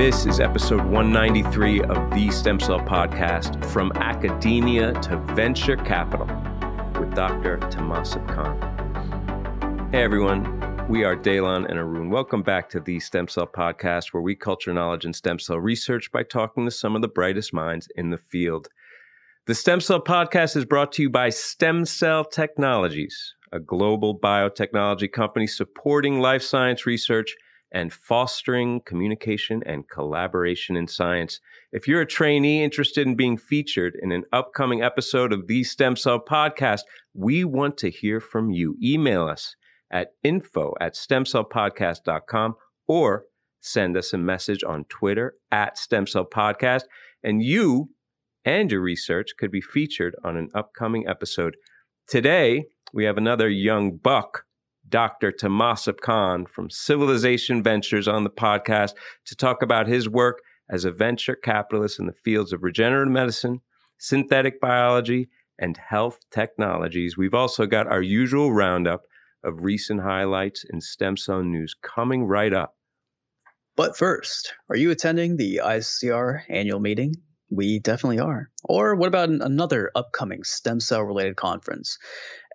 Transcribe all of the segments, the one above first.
This is episode 193 of the Stem Cell Podcast from academia to venture capital with Dr. Tamasub Khan. Hey everyone, we are Daylon and Arun. Welcome back to the Stem Cell Podcast, where we culture knowledge in stem cell research by talking to some of the brightest minds in the field. The Stem Cell Podcast is brought to you by Stem Cell Technologies, a global biotechnology company supporting life science research and fostering communication and collaboration in science. If you're a trainee interested in being featured in an upcoming episode of the Stem Cell Podcast, we want to hear from you. Email us at info at stemcellpodcast.com or send us a message on Twitter at Stem Cell Podcast, and you and your research could be featured on an upcoming episode. Today, we have another young buck Dr. Tamasub Khan from Civilization Ventures on the podcast to talk about his work as a venture capitalist in the fields of regenerative medicine, synthetic biology, and health technologies. We've also got our usual roundup of recent highlights in stem cell news coming right up. But first, are you attending the ICR annual meeting? We definitely are. Or what about another upcoming stem cell related conference?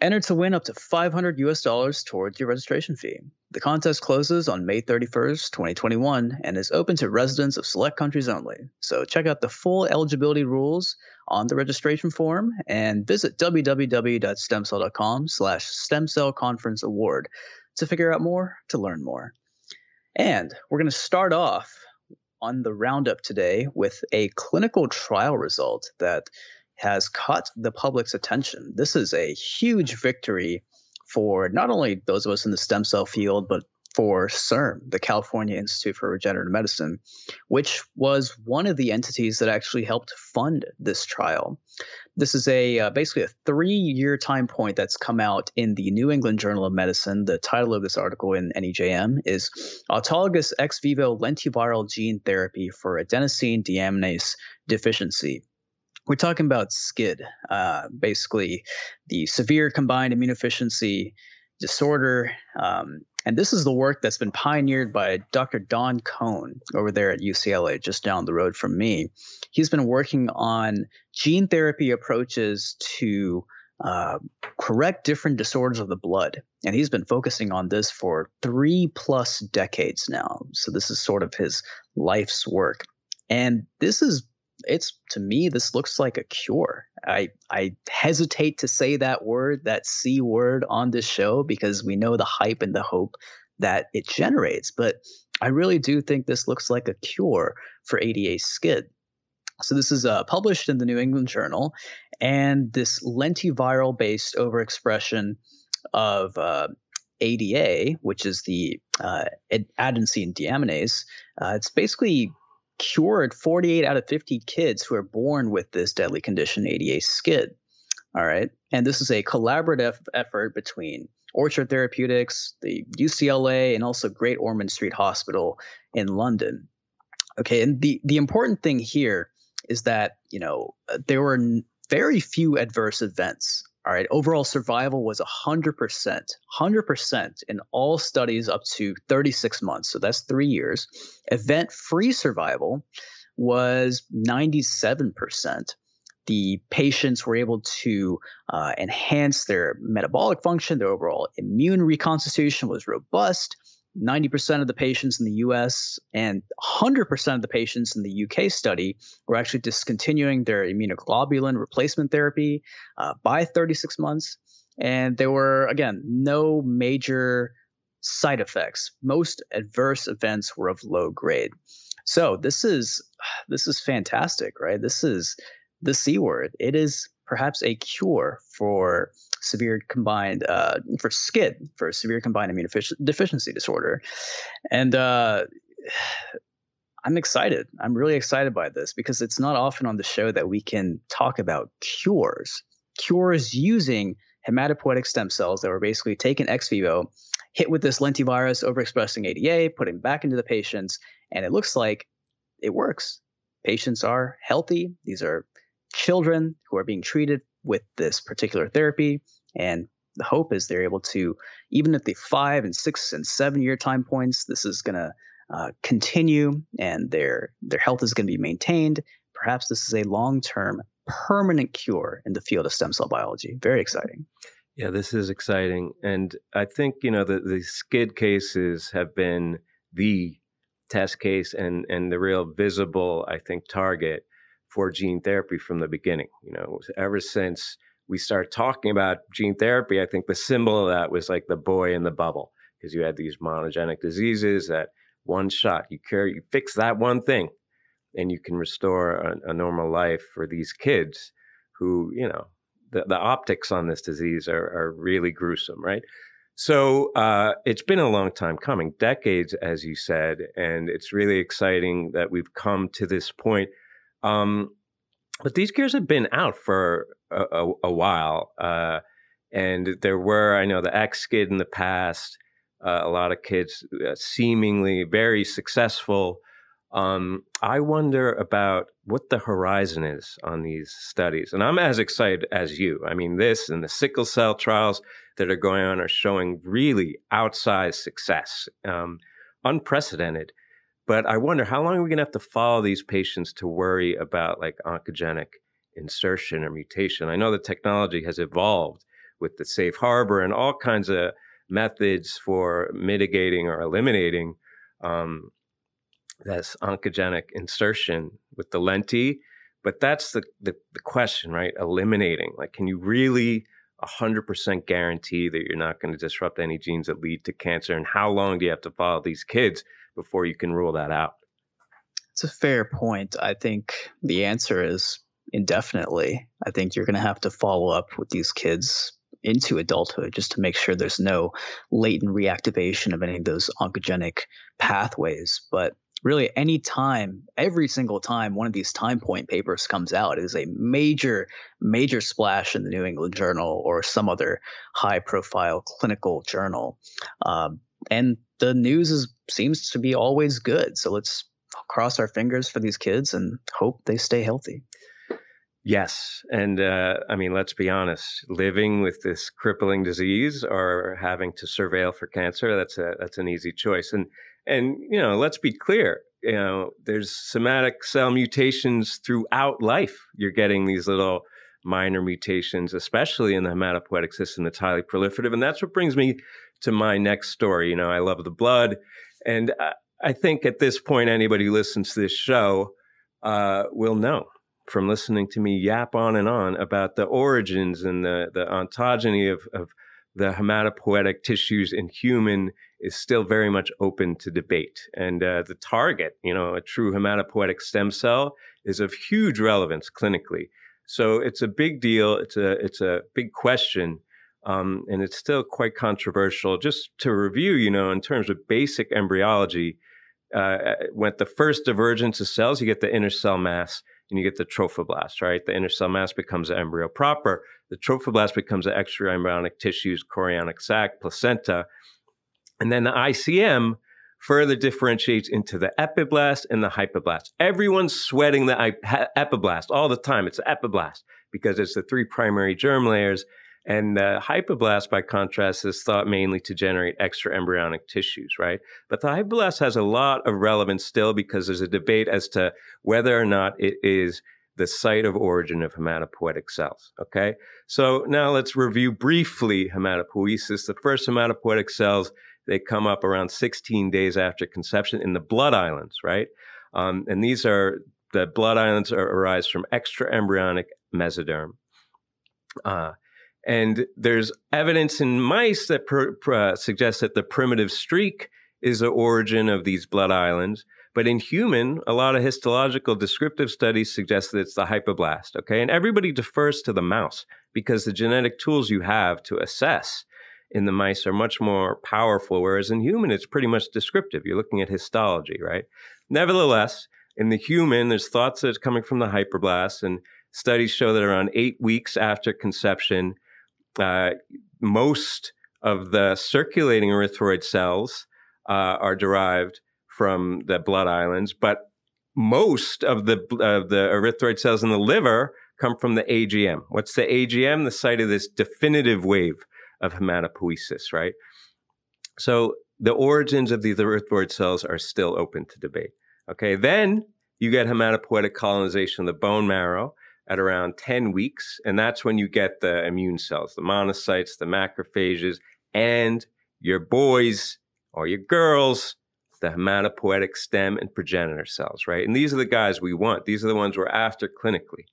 Enter to win up to 500 US dollars towards your registration fee. The contest closes on May 31st, 2021, and is open to residents of select countries only. So check out the full eligibility rules on the registration form and visit www.stemcell.com slash stem cell conference award to figure out more, to learn more. And we're going to start off on the roundup today with a clinical trial result that has caught the public's attention. This is a huge victory for not only those of us in the stem cell field, but for CIRM, the California Institute for Regenerative Medicine, which was one of the entities that actually helped fund this trial. This is a uh, basically a three-year time point that's come out in the New England Journal of Medicine. The title of this article in NEJM is "Autologous ex vivo lentiviral gene therapy for adenosine deaminase deficiency." We're talking about SCID, uh, basically the severe combined immunodeficiency disorder. Um, and this is the work that's been pioneered by Dr. Don Cohn over there at UCLA, just down the road from me. He's been working on gene therapy approaches to uh, correct different disorders of the blood. And he's been focusing on this for three plus decades now. So this is sort of his life's work. And this is it's to me this looks like a cure. I I hesitate to say that word, that C word on this show because we know the hype and the hope that it generates, but I really do think this looks like a cure for ADA SCID. So this is uh, published in the New England Journal, and this lentiviral based overexpression of uh, ADA, which is the uh, adenosine deaminase, uh, it's basically cured 48 out of 50 kids who are born with this deadly condition, ADA SCID. All right. And this is a collaborative effort between Orchard Therapeutics, the UCLA, and also Great Ormond Street Hospital in London. Okay. And the, the important thing here is that, you know, uh, there were very few adverse events all right, overall survival was 100%, 100% in all studies up to 36 months. So that's three years. Event free survival was 97%. The patients were able to uh, enhance their metabolic function, their overall immune reconstitution was robust. 90% of the patients in the US and 100% of the patients in the UK study were actually discontinuing their immunoglobulin replacement therapy uh, by 36 months. And there were, again, no major side effects. Most adverse events were of low grade. So this is this is fantastic, right? This is the C word. It is perhaps a cure for severe combined uh, for SCID for severe combined immunodeficiency disorder, and uh, I'm excited. I'm really excited by this because it's not often on the show that we can talk about cures, cures using hematopoietic stem cells that were basically taken ex vivo, hit with this lentivirus overexpressing ADA, putting back into the patients, and it looks like it works. Patients are healthy. These are children who are being treated with this particular therapy. And the hope is they're able to, even at the five and six and seven year time points, this is going to uh, continue and their their health is going to be maintained. Perhaps this is a long term permanent cure in the field of stem cell biology. Very exciting. Yeah, this is exciting. And I think, you know, the, the SCID cases have been the test case and, and the real visible, I think, target for gene therapy from the beginning. You know, ever since we started talking about gene therapy, I think the symbol of that was like the boy in the bubble, because you had these monogenic diseases that one shot, you cure, you fix that one thing, and you can restore a, a normal life for these kids who, you know, the, the optics on this disease are, are really gruesome, right? So uh, it's been a long time coming, decades, as you said, and it's really exciting that we've come to this point. Um, but these gears have been out for a, a, a while, uh, and there were, I know, the X Skid in the past. Uh, a lot of kids uh, seemingly very successful um, I wonder about what the horizon is on these studies. And I'm as excited as you. I mean, this and the sickle cell trials that are going on are showing really outsized success, um, unprecedented. But I wonder how long are we going to have to follow these patients to worry about like oncogenic insertion or mutation? I know the technology has evolved with the safe harbor and all kinds of methods for mitigating or eliminating um, that's oncogenic insertion with the lenti. But that's the, the, the question, right? Eliminating. Like, can you really 100% guarantee that you're not going to disrupt any genes that lead to cancer? And how long do you have to follow these kids before you can rule that out? It's a fair point. I think the answer is indefinitely. I think you're going to have to follow up with these kids into adulthood just to make sure there's no latent reactivation of any of those oncogenic pathways. But really any time, every single time one of these time point papers comes out is a major, major splash in the New England Journal or some other high profile clinical journal. Um, and the news is, seems to be always good. So let's cross our fingers for these kids and hope they stay healthy. Yes, and uh, I mean, let's be honest. Living with this crippling disease or having to surveil for cancer—that's a that's an easy choice. And and, you know, let's be clear, you know, there's somatic cell mutations throughout life. You're getting these little minor mutations, especially in the hematopoietic system that's highly proliferative. And that's what brings me to my next story. You know, I love the blood. And I, I think at this point, anybody who listens to this show uh, will know from listening to me yap on and on about the origins and the, the ontogeny of, of the hematopoietic tissues in human is still very much open to debate. And uh, the target, you know, a true hematopoietic stem cell, is of huge relevance clinically. So it's a big deal. It's a it's a big question, um, and it's still quite controversial. Just to review, you know, in terms of basic embryology, uh, when the first divergence of cells, you get the inner cell mass and you get the trophoblast. Right, the inner cell mass becomes the embryo proper. The trophoblast becomes the extraembryonic tissues, chorionic sac, placenta and then the ICM further differentiates into the epiblast and the hypoblast. Everyone's sweating the epiblast all the time. It's the epiblast because it's the three primary germ layers. And the hypoblast, by contrast, is thought mainly to generate extra embryonic tissues, right? But the hypoblast has a lot of relevance still because there's a debate as to whether or not it is the site of origin of hematopoietic cells. Okay, so now let's review briefly hematopoiesis. The first hematopoietic cells they come up around 16 days after conception in the blood islands, right? Um, and these are the blood islands are, arise from extra embryonic mesoderm. Uh, and there's evidence in mice that pr- pr- uh, suggests that the primitive streak is the origin of these blood islands. But in human, a lot of histological descriptive studies suggest that it's the hypoblast. Okay. And everybody defers to the mouse because the genetic tools you have to assess in the mice are much more powerful, whereas in human, it's pretty much descriptive. You're looking at histology, right? Nevertheless, in the human, there's thoughts that it's coming from the hyperblast, and studies show that around eight weeks after conception, uh, most of the circulating erythroid cells uh, are derived from the blood islands, but most of the of the erythroid cells in the liver come from the AGM. What's the AGM? The site of this definitive wave of hematopoiesis, right? So the origins of these erythroid cells are still open to debate. Okay, then you get hematopoietic colonization of the bone marrow at around 10 weeks, and that's when you get the immune cells, the monocytes, the macrophages, and your boys or your girls, the hematopoietic stem and progenitor cells, right? And these are the guys we want. These are the ones we're after clinically.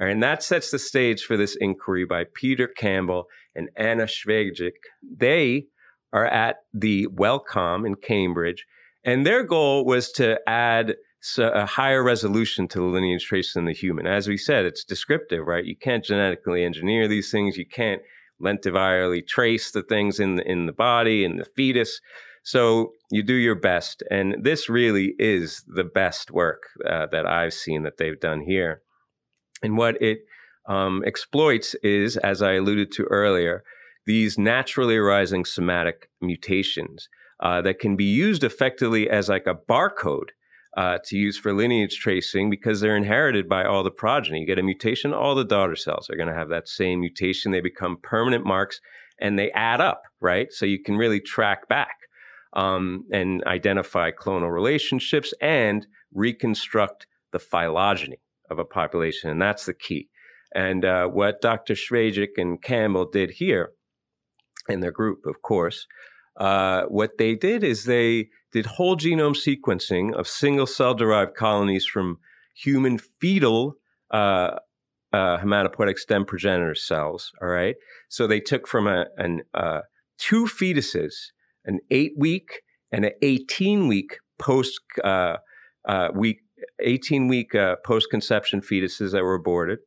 All right, and that sets the stage for this inquiry by Peter Campbell and Anna Schwejcik. They are at the Wellcome in Cambridge, and their goal was to add a higher resolution to the lineage trace in the human. As we said, it's descriptive, right? You can't genetically engineer these things. You can't lentivirally trace the things in the, in the body and the fetus. So you do your best, and this really is the best work uh, that I've seen that they've done here. And what it um, exploits is, as I alluded to earlier, these naturally arising somatic mutations uh, that can be used effectively as like a barcode uh, to use for lineage tracing because they're inherited by all the progeny. You get a mutation, all the daughter cells are going to have that same mutation. They become permanent marks and they add up, right? So you can really track back um, and identify clonal relationships and reconstruct the phylogeny of a population. And that's the key. And uh, what Dr. Schwejcik and Campbell did here, in their group, of course, uh, what they did is they did whole genome sequencing of single cell derived colonies from human fetal uh, uh, hematopoietic stem progenitor cells. All right. So they took from a, an, uh, two fetuses, an eight week and an 18 week post uh, uh, week 18 week uh, post conception fetuses that were aborted.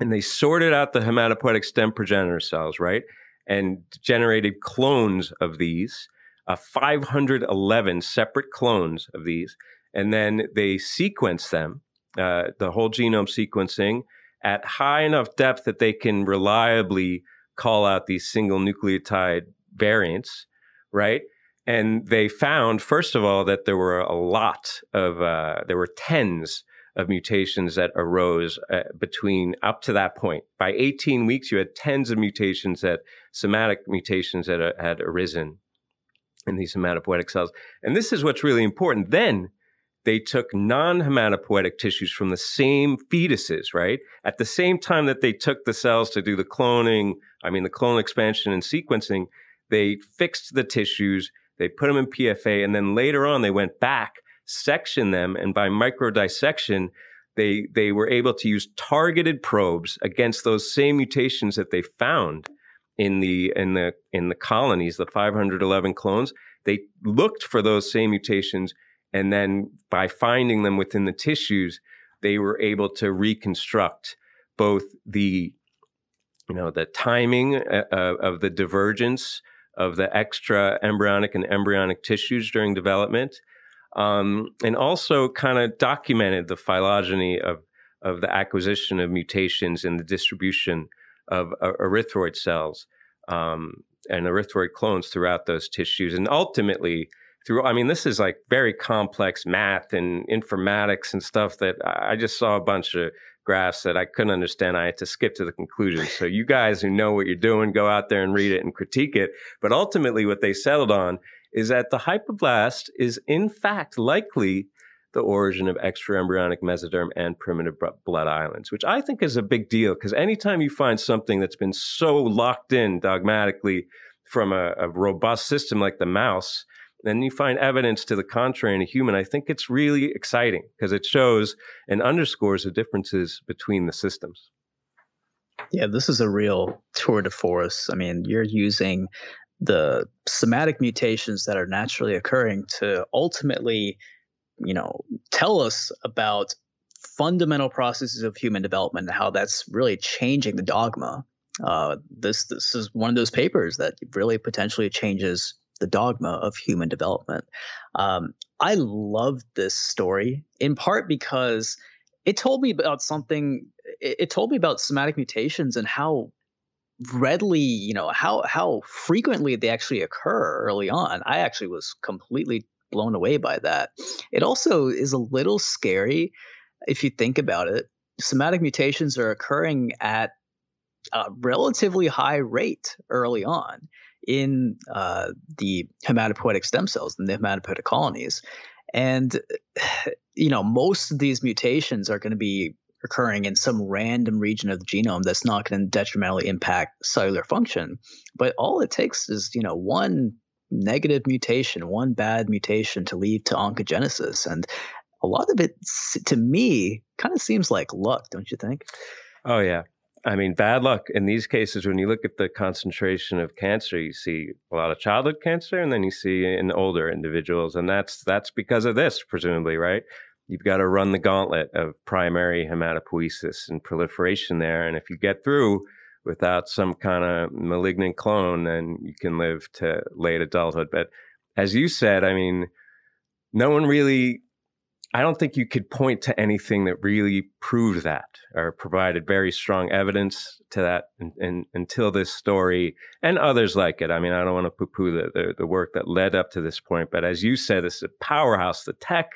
And they sorted out the hematopoietic stem progenitor cells, right? And generated clones of these, uh, 511 separate clones of these. And then they sequenced them, uh, the whole genome sequencing, at high enough depth that they can reliably call out these single nucleotide variants, right? and they found, first of all, that there were a lot of, uh, there were tens of mutations that arose uh, between up to that point. By 18 weeks, you had tens of mutations that, somatic mutations that uh, had arisen in these hematopoietic cells. And this is what's really important. Then they took non hematopoietic tissues from the same fetuses, right? At the same time that they took the cells to do the cloning, I mean, the clone expansion and sequencing, they fixed the tissues they put them in PFA, and then later on they went back, sectioned them, and by microdissection, they they were able to use targeted probes against those same mutations that they found in the in the in the colonies, the 511 clones. They looked for those same mutations, and then by finding them within the tissues, they were able to reconstruct both the you know the timing uh, uh of the divergence of the extra embryonic and embryonic tissues during development, um, and also kind of documented the phylogeny of, of the acquisition of mutations in the distribution of uh, erythroid cells um, and erythroid clones throughout those tissues. And ultimately, through, I mean, this is like very complex math and informatics and stuff that I just saw a bunch of graphs that I couldn't understand. I had to skip to the conclusion. So you guys who know what you're doing, go out there and read it and critique it. But ultimately, what they settled on is that the hypoblast is in fact likely the origin of extraembryonic mesoderm and primitive blood islands, which I think is a big deal because anytime you find something that's been so locked in dogmatically from a, a robust system like the mouse, then you find evidence to the contrary in a human, I think it's really exciting because it shows and underscores the differences between the systems. Yeah, this is a real tour de force. I mean, you're using the somatic mutations that are naturally occurring to ultimately, you know, tell us about fundamental processes of human development and how that's really changing the dogma. Uh, this this is one of those papers that really potentially changes the dogma of human development. Um, I love this story in part because it told me about something. It, it told me about somatic mutations and how readily, you know, how how frequently they actually occur early on. I actually was completely blown away by that. It also is a little scary if you think about it. Somatic mutations are occurring at a relatively high rate early on in uh, the hematopoietic stem cells, in the hematopoietic colonies. And, you know, most of these mutations are going to be occurring in some random region of the genome that's not going to detrimentally impact cellular function. But all it takes is, you know, one negative mutation, one bad mutation to lead to oncogenesis. And a lot of it, to me, kind of seems like luck, don't you think? Oh, yeah. I mean, bad luck in these cases. When you look at the concentration of cancer, you see a lot of childhood cancer, and then you see in older individuals, and that's that's because of this, presumably, right? You've got to run the gauntlet of primary hematopoiesis and proliferation there, and if you get through without some kind of malignant clone, then you can live to late adulthood. But as you said, I mean, no one really I don't think you could point to anything that really proved that or provided very strong evidence to that in, in, until this story and others like it. I mean, I don't want to poo poo the, the, the, work that led up to this point, but as you said, this is a powerhouse, the tech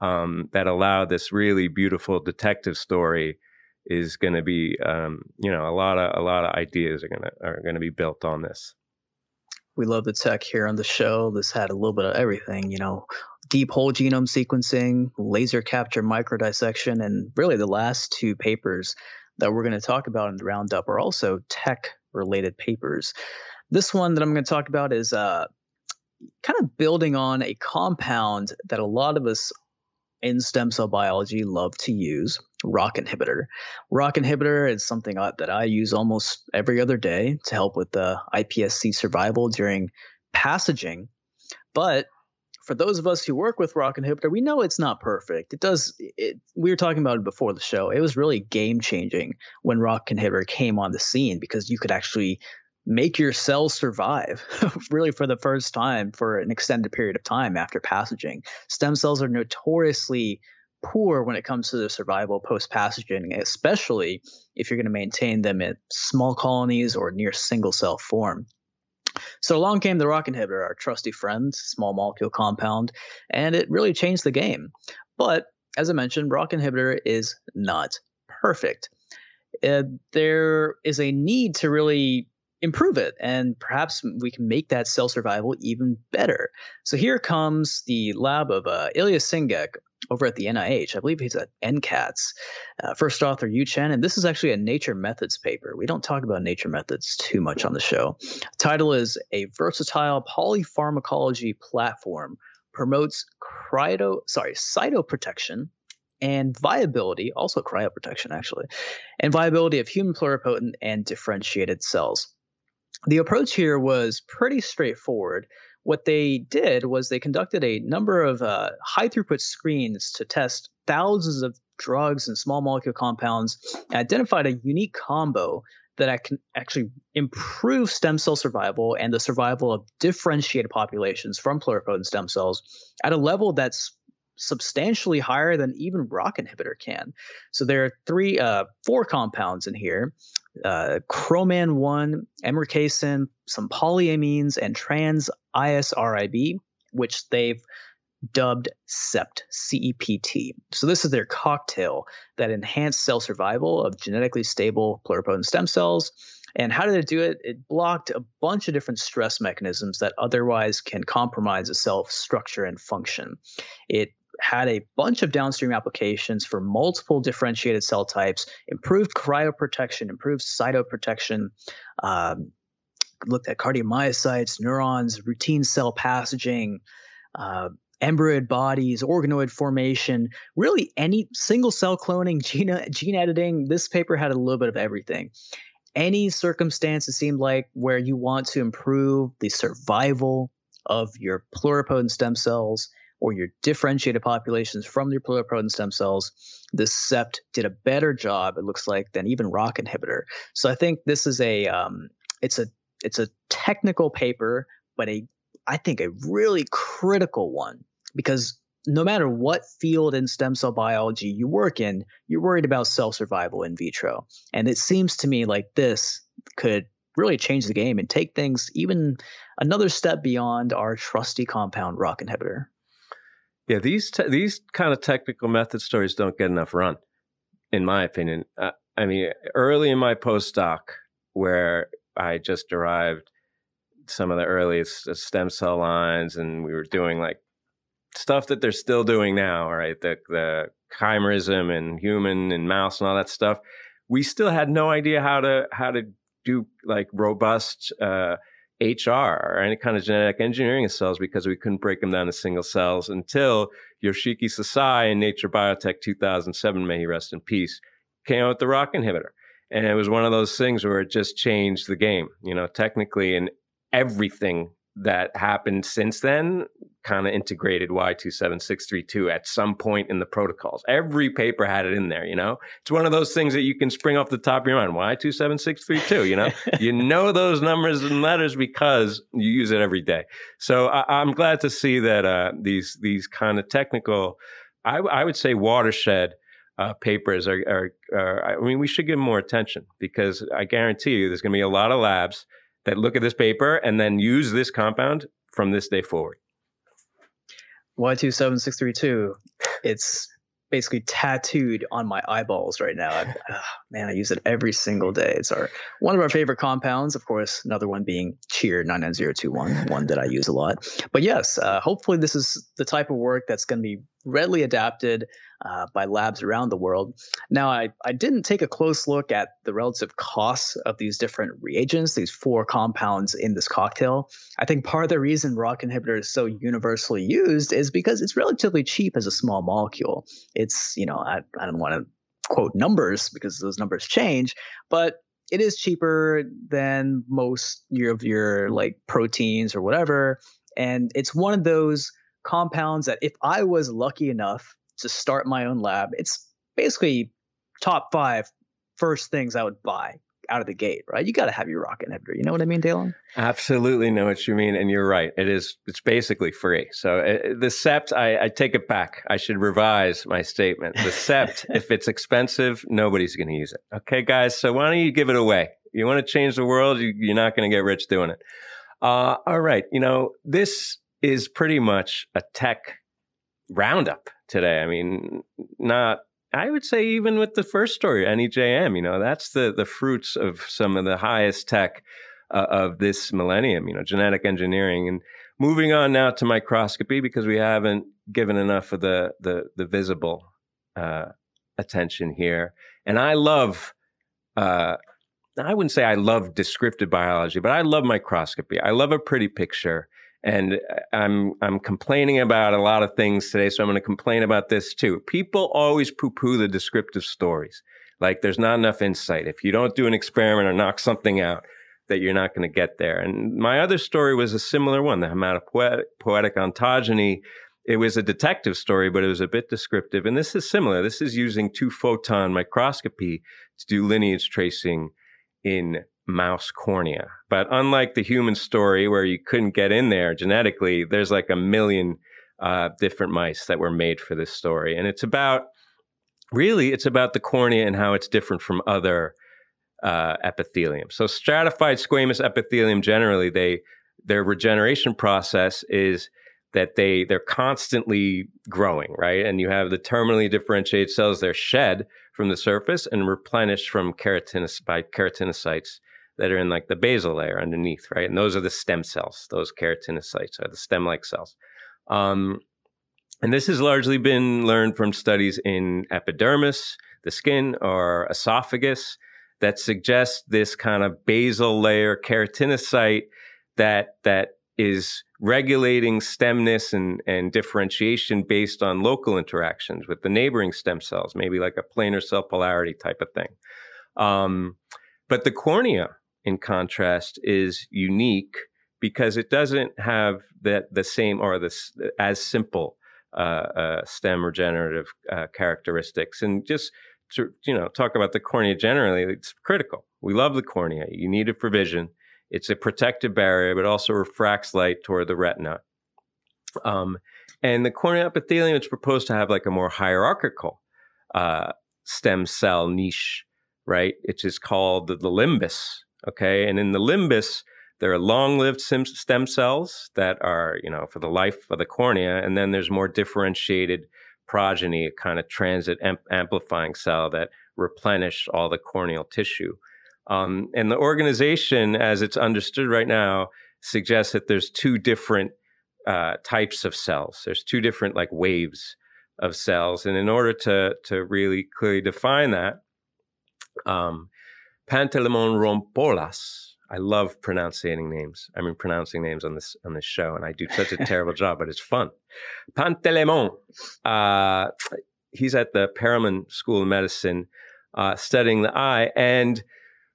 um, that allow this really beautiful detective story is going to be, um, you know, a lot of a lot of ideas are going to are going to be built on this. We love the tech here on the show. This had a little bit of everything, you know, deep whole genome sequencing, laser capture microdissection, and really the last two papers that we're going to talk about in the roundup are also tech related papers. This one that I'm going to talk about is uh, kind of building on a compound that a lot of us in stem cell biology love to use ROCK inhibitor. ROCK inhibitor is something that I use almost every other day to help with the iPSC survival during passaging. But for those of us who work with rock inhibitor we know it's not perfect it does it, we were talking about it before the show it was really game changing when rock inhibitor came on the scene because you could actually make your cells survive really for the first time for an extended period of time after passaging stem cells are notoriously poor when it comes to the survival post passaging especially if you're going to maintain them in small colonies or near single cell form so along came the rock inhibitor, our trusty friend, small molecule compound, and it really changed the game. But as I mentioned, rock inhibitor is not perfect. Uh, there is a need to really improve it, and perhaps we can make that cell survival even better. So here comes the lab of uh, Ilya Singeck over at the NIH. I believe he's at NCATS. Uh, first author Yu Chen, and this is actually a Nature Methods paper. We don't talk about Nature Methods too much on the show. Title is A Versatile Polypharmacology Platform Promotes cryo, sorry, cytoprotection and viability, also cryoprotection actually, and viability of human pluripotent and differentiated cells. The approach here was pretty straightforward what they did was they conducted a number of uh, high throughput screens to test thousands of drugs and small molecule compounds and identified a unique combo that can actually improve stem cell survival and the survival of differentiated populations from pluripotent stem cells at a level that's substantially higher than even rock inhibitor can. So there are three, uh, four compounds in here: uh, Chroman one, emercasin, some polyamines, and trans ISRIB, which they've dubbed CEPT, C-E-P-T. So this is their cocktail that enhanced cell survival of genetically stable pluripotent stem cells. And how did it do it? It blocked a bunch of different stress mechanisms that otherwise can compromise a cell structure and function. It had a bunch of downstream applications for multiple differentiated cell types, improved cryoprotection, improved cytoprotection, um, looked at cardiomyocytes, neurons, routine cell passaging, uh, embryoid bodies, organoid formation, really any single cell cloning, gene, gene editing. This paper had a little bit of everything. Any circumstance it seemed like where you want to improve the survival of your pluripotent stem cells or your differentiated populations from your pluripotent stem cells, this CEPT did a better job, it looks like, than even ROCK inhibitor. So I think this is a um, it's a it's a technical paper, but a I think a really critical one because no matter what field in stem cell biology you work in, you're worried about cell survival in vitro. And it seems to me like this could really change the game and take things even another step beyond our trusty compound rock inhibitor. Yeah, these te- these kind of technical method stories don't get enough run, in my opinion. Uh, I mean, early in my postdoc, where I just derived some of the earliest stem cell lines, and we were doing like stuff that they're still doing now, right? The the chimerism and human and mouse and all that stuff. We still had no idea how to how to do like robust uh, HR or any kind of genetic engineering of cells because we couldn't break them down to single cells until Yoshiki Sasai in Nature Biotech 2007, may he rest in peace, came out with the ROCK inhibitor. And it was one of those things where it just changed the game, you know, technically, and everything that happened since then kind of integrated Y27632 at some point in the protocols. Every paper had it in there, you know? It's one of those things that you can spring off the top of your mind. Y27632, you know? you know those numbers and letters because you use it every day. So I, am glad to see that uh, these these kind of technical, I, I would say watershed uh, papers are, are, are, I mean, we should give more attention because I guarantee you there's going to be a lot of labs – that look at this paper and then use this compound from this day forward. Y27632, it's basically tattooed on my eyeballs right now. Oh, man, I use it every single day. It's our one of our favorite compounds, of course. Another one being Cheer 99021, one that I use a lot. But yes, uh, hopefully this is the type of work that's going to be readily adapted uh, by labs around the world. Now, I, I didn't take a close look at the relative costs of these different reagents, these four compounds in this cocktail. I think part of the reason ROCK inhibitor is so universally used is because it's relatively cheap as a small molecule. It's, you know, I, I don't want to quote numbers because those numbers change, but it is cheaper than most of your like proteins or whatever. And it's one of those compounds that if I was lucky enough to start my own lab, it's basically top five first things I would buy out of the gate, right? You got to have your ROCK inhibitor. You know what I mean, Daylon? Absolutely know what you mean, and you're right. It is. It's basically free. So uh, the sept, I, I, take it back. I should revise my statement. The sept, if it's expensive, nobody's going to use it. Okay, guys. So why don't you give it away? You want to change the world? You, you're not going to get rich doing it. Uh, all right. You know this is pretty much a tech roundup today. I mean, not I would say even with the first story, NEJM, you know, that's the the fruits of some of the highest tech uh, of this millennium, you know, genetic engineering. And moving on now to microscopy because we haven't given enough of the the, the visible uh, attention here. And I love. Uh, I wouldn't say I love descriptive biology, but I love microscopy. I love a pretty picture and uh, I'm I'm complaining about a lot of things today, so I'm going to complain about this too. People always poo-poo the descriptive stories, like there's not enough insight. If you don't do an experiment or knock something out, that you're not going to get there. And my other story was a similar one, the hematopoietic poetic ontogeny. It was a detective story, but it was a bit descriptive. And this is similar. This is using two photon microscopy to do lineage tracing in mouse cornea. But unlike the human story where you couldn't get in there genetically, there's like a million uh, different mice that were made for this story. And it's about really, it's about the cornea and how it's different from other uh, epithelium. So stratified squamous epithelium generally, they their regeneration process is that they they're constantly growing, right? And you have the terminally differentiated cells they're shed from the surface and replenished from keratinous by keratinocytes that are in like the basal layer underneath, right? And those are the stem cells. Those keratinocytes are the stem-like cells. Um, and this has largely been learned from studies in epidermis, the skin, or esophagus that suggest this kind of basal layer keratinocyte that that is regulating stemness and, and differentiation based on local interactions with the neighboring stem cells, maybe like a planar cell polarity type of thing. Um, but the cornea in contrast, is unique because it doesn't have that the same or this as simple uh, uh, stem regenerative uh, characteristics. And just to you know talk about the cornea generally, it's critical. We love the cornea. You need it for vision. It's a protective barrier, but also refracts light toward the retina. Um, and the corneal epithelium is proposed to have like a more hierarchical uh, stem cell niche, right? It is called the, the limbus, Okay. And in the limbus, there are long-lived stem cells that are, you know, for the life of the cornea, and then there's more differentiated progeny, a kind of transit amp- amplifying cell that replenish all the corneal tissue. Um, and the organization, as it's understood right now, suggests that there's two different uh, types of cells. There's two different like waves of cells, and in order to to really clearly define that, um, Panteleimon Rompolas. I love pronouncing names. I mean, pronouncing names on this on this show, and I do such a terrible job, but it's fun. Panteleimon. Uh, he's at the Perelman School of Medicine, uh, studying the eye, and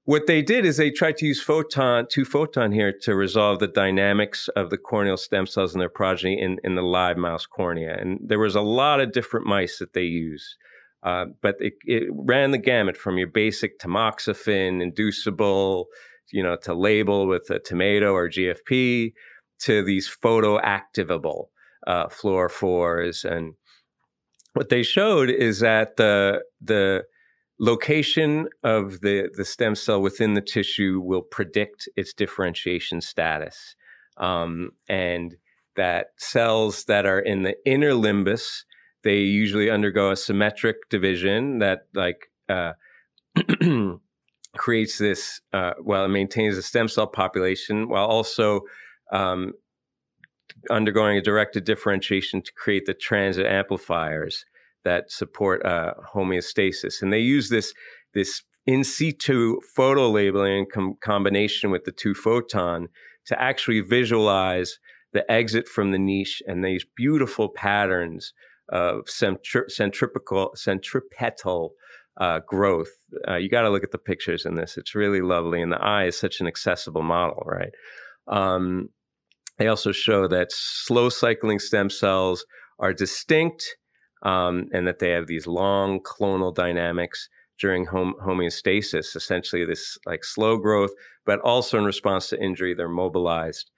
what they did is they tried to use photon, two photon here, to resolve the dynamics of the corneal stem cells and their progeny in, in the live mouse cornea. And there was a lot of different mice that they used. Uh, but it, it, ran the gamut from your basic tamoxifen, inducible, you know, to label with a tomato or GFP, to these photoactivable uh, fluorophores. And what they showed is that the the location of the, the stem cell within the tissue will predict its differentiation status. Um, and that cells that are in the inner limbus, they usually undergo a symmetric division that like uh, creates this, uh, well, it maintains the stem cell population while also um, undergoing a directed differentiation to create the transit amplifiers that support uh, homeostasis, and they use this this in situ photo labeling in com- combination with the two photon to actually visualize the exit from the niche and these beautiful patterns of centri- centripetal centripetal uh, growth. Uh, you got to look at the pictures in this; it's really lovely, and the eye is such an accessible model, right? Um, they also show that slow cycling stem cells are distinct um, and that they have these long clonal dynamics during home, homeostasis, essentially this like slow growth, but also in response to injury, they're mobilized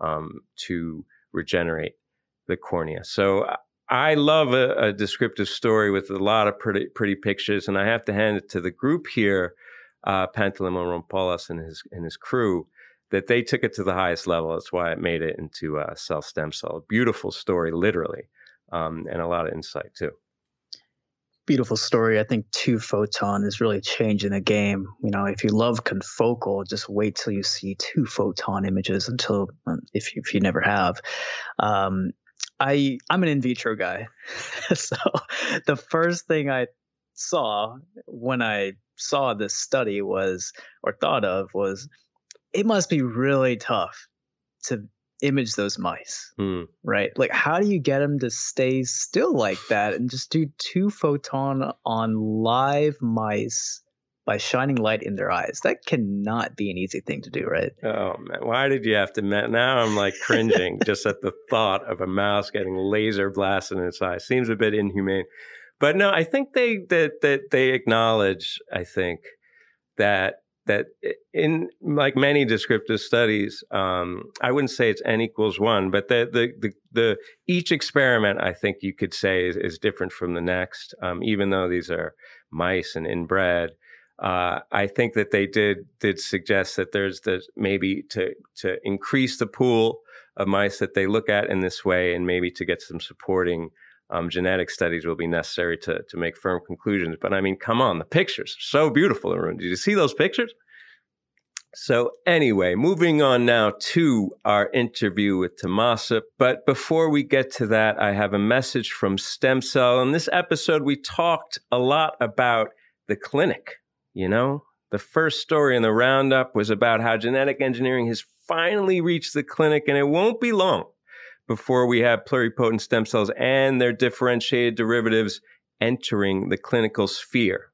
um, to regenerate the cornea. So I love a, a, descriptive story with a lot of pretty pretty pictures, and I have to hand it to the group here, uh, Panteleimon Rompolas and his and his crew, that they took it to the highest level. That's why it made it into a cell stem cell. Beautiful story, literally um, and a lot of insight too. Beautiful story. I think two photon is really changing the game. You know, if you love confocal, just wait till you see two photon images until um, if you, if you never have. Um, I I'm an in vitro guy, so the first thing I saw when I saw this study was or thought of was it must be really tough to image those mice, mm. right? Like, how do you get them to stay still like that and just do two photon on live mice by shining light in their eyes? That cannot be an easy thing to do, right? Oh man, why did you have to? Now I'm like cringing just at the thought of a mouse getting laser blasted in its eye. Seems a bit inhumane, but no, I think they that that they acknowledge. I think that that in like many descriptive studies, um, I wouldn't say it's n equals one, but the, the the the, each experiment I think you could say is, is different from the next, um, even though these are mice and inbred. Uh, I think that they did did suggest that there's the maybe to to increase the pool of mice that they look at in this way, and maybe to get some supporting um, genetic studies will be necessary to to make firm conclusions. But I mean, come on, the pictures so beautiful, Arun. Did you see those pictures? So anyway, moving on now to our interview with Tomasa. But before we get to that, I have a message from Stem Cell. In this episode, we talked a lot about the clinic. You know, the first story in the roundup was about how genetic engineering has finally reached the clinic, and it won't be long before we have pluripotent stem cells and their differentiated derivatives entering the clinical sphere.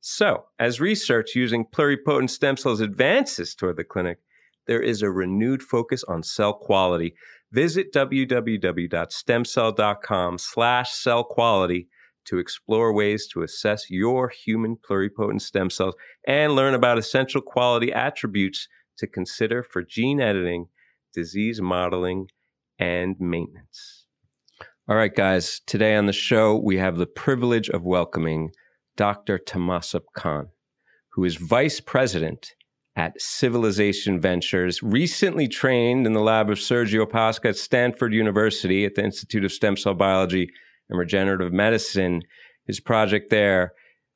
So, as research using pluripotent stem cells advances toward the clinic, there is a renewed focus on cell quality. Visit www.stemcell.com slash cell quality to explore ways to assess your human pluripotent stem cells and learn about essential quality attributes to consider for gene editing, disease modeling, and maintenance. All right, guys, today on the show, we have the privilege of welcoming Dr. Tamasub Khan, who is vice president at Civilization Ventures, recently trained in the lab of Sergio Pasca at Stanford University at the Institute of Stem Cell Biology and Regenerative Medicine. His project there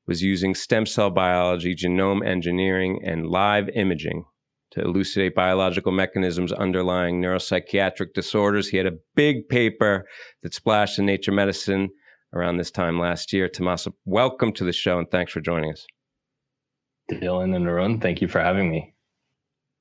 was using stem cell biology, genome engineering, and live imaging to elucidate biological mechanisms underlying neuropsychiatric disorders. He had a big paper that splashed in Nature Medicine around this time last year. Tommaso, welcome to the show and thanks for joining us. Dylan and Arun, thank you for having me.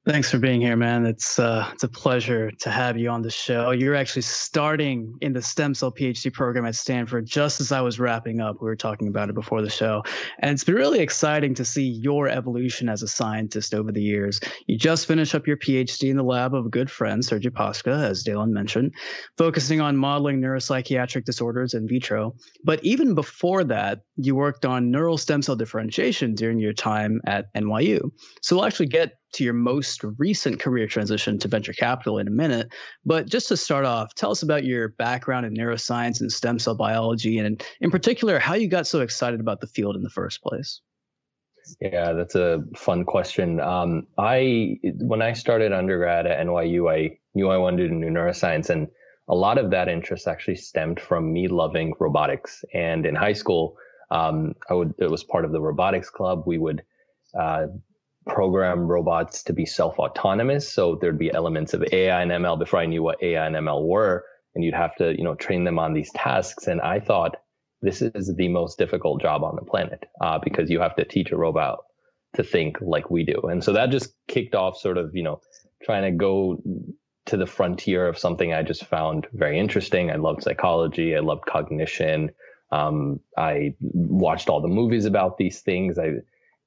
Thanks for being here, man. It's uh, it's a pleasure to have you on the show. You're actually starting in the stem cell PhD program at Stanford just as I was wrapping up. We were talking about it before the show, and it's been really exciting to see your evolution as a scientist over the years. You just finished up your PhD in the lab of a good friend, Sergiu Pasca, as Daylon mentioned, focusing on modeling neuropsychiatric disorders in vitro. But even before that, you worked on neural stem cell differentiation during your time at NYU. So we'll actually get to your most recent career transition to venture capital in a minute. But just to start off, tell us about your background in neuroscience and stem cell biology, and in particular, how you got so excited about the field in the first place. Yeah, that's a fun question. Um, I when I started undergrad at NYU, I knew I wanted to do neuroscience, and a lot of that interest actually stemmed from me loving robotics. And in high school, um, I would it was part of the robotics club. We would uh, program robots to be self-autonomous. So there'd be elements of AI and ML before I knew what AI and ML were. And you'd have to, you know, train them on these tasks. And I thought this is the most difficult job on the planet uh, because you have to teach a robot to think like we do. And so that just kicked off sort of, you know, trying to go to the frontier of something I just found very interesting. I loved psychology. I loved cognition. Um, I watched all the movies about these things. I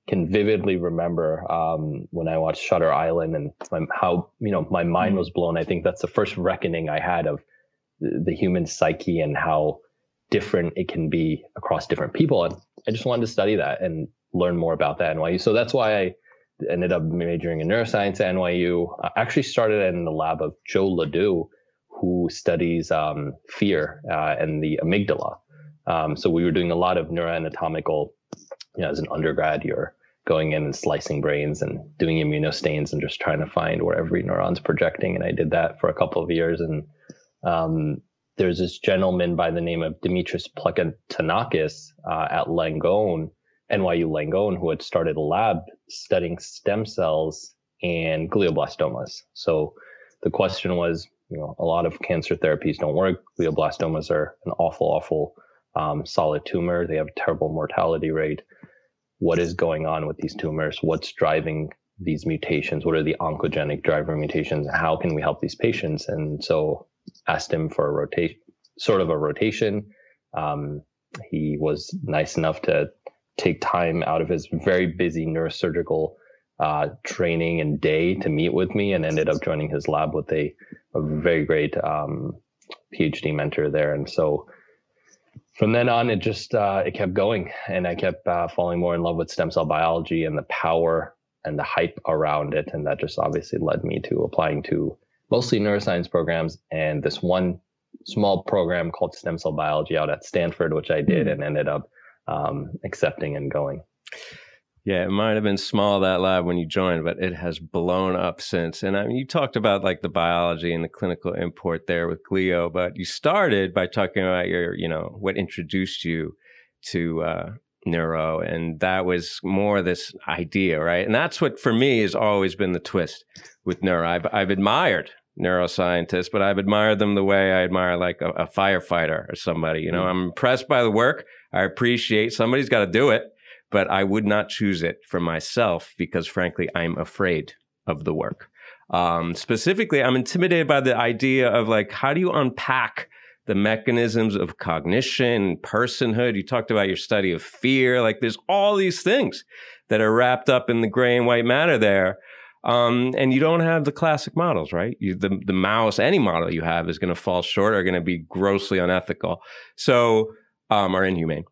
can vividly remember um, when I watched Shutter Island and my, how you know my mind was blown. I think that's the first reckoning I had of the, the human psyche and how different it can be across different people. And I just wanted to study that and learn more about that at NYU. So that's why I ended up majoring in neuroscience at NYU. I actually started in the lab of Joe LeDoux, who studies um, fear uh, and the amygdala. Um, so we were doing a lot of neuroanatomical you know, as an undergrad, you're going in and slicing brains and doing immunostains and just trying to find where every neuron's projecting. And I did that for a couple of years. And um, there's this gentleman by the name of Dimitris Placantonakis uh, at Langone, NYU Langone, who had started a lab studying stem cells and glioblastomas. So the question was, you know, a lot of cancer therapies don't work. Glioblastomas are an awful, awful um, solid tumor. They have a terrible mortality rate. What is going on with these tumors? What's driving these mutations? What are the oncogenic driver mutations? How can we help these patients? And so asked him for a rotation, sort of a rotation. Um, he was nice enough to take time out of his very busy neurosurgical uh, training and day to meet with me and ended up joining his lab with a, a very great um, PhD mentor there. And so from then on, it just uh, it kept going, and I kept uh, falling more in love with stem cell biology and the power and the hype around it, and that just obviously led me to applying to mostly neuroscience programs and this one small program called stem cell biology out at Stanford, which I did mm. and ended up um, accepting and going. Yeah, it might have been small that lab when you joined, but it has blown up since. And I mean, you talked about like the biology and the clinical import there with glio, but you started by talking about your, you know, what introduced you to uh, neuro, and that was more this idea, right? And that's what for me has always been the twist with neuro. I've, I've admired neuroscientists, but I've admired them the way I admire like a, a firefighter or somebody. You know, mm. I'm impressed by the work. I appreciate somebody's got to do it but I would not choose it for myself because, frankly, I'm afraid of the work. Um, specifically, I'm intimidated by the idea of like, how do you unpack the mechanisms of cognition, personhood? You talked about your study of fear. Like, there's all these things that are wrapped up in the gray and white matter there. Um, and you don't have the classic models, right? You, the the mouse, any model you have is going to fall short or going to be grossly unethical, so um, or inhumane.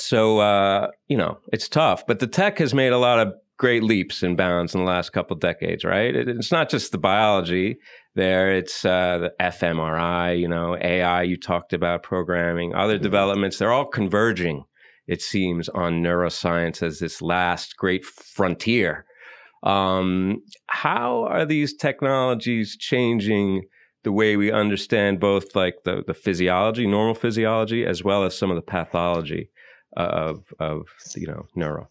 So, uh, you know, it's tough, but the tech has made a lot of great leaps and bounds in the last couple decades, right? It, it's not just the biology there, it's uh, the fMRI, you know, AI you talked about, programming, other mm-hmm. developments. They're all converging, it seems, on neuroscience as this last great frontier. Um, how are these technologies changing? the way we understand both like the, the physiology, normal physiology, as well as some of the pathology of of you know neuro?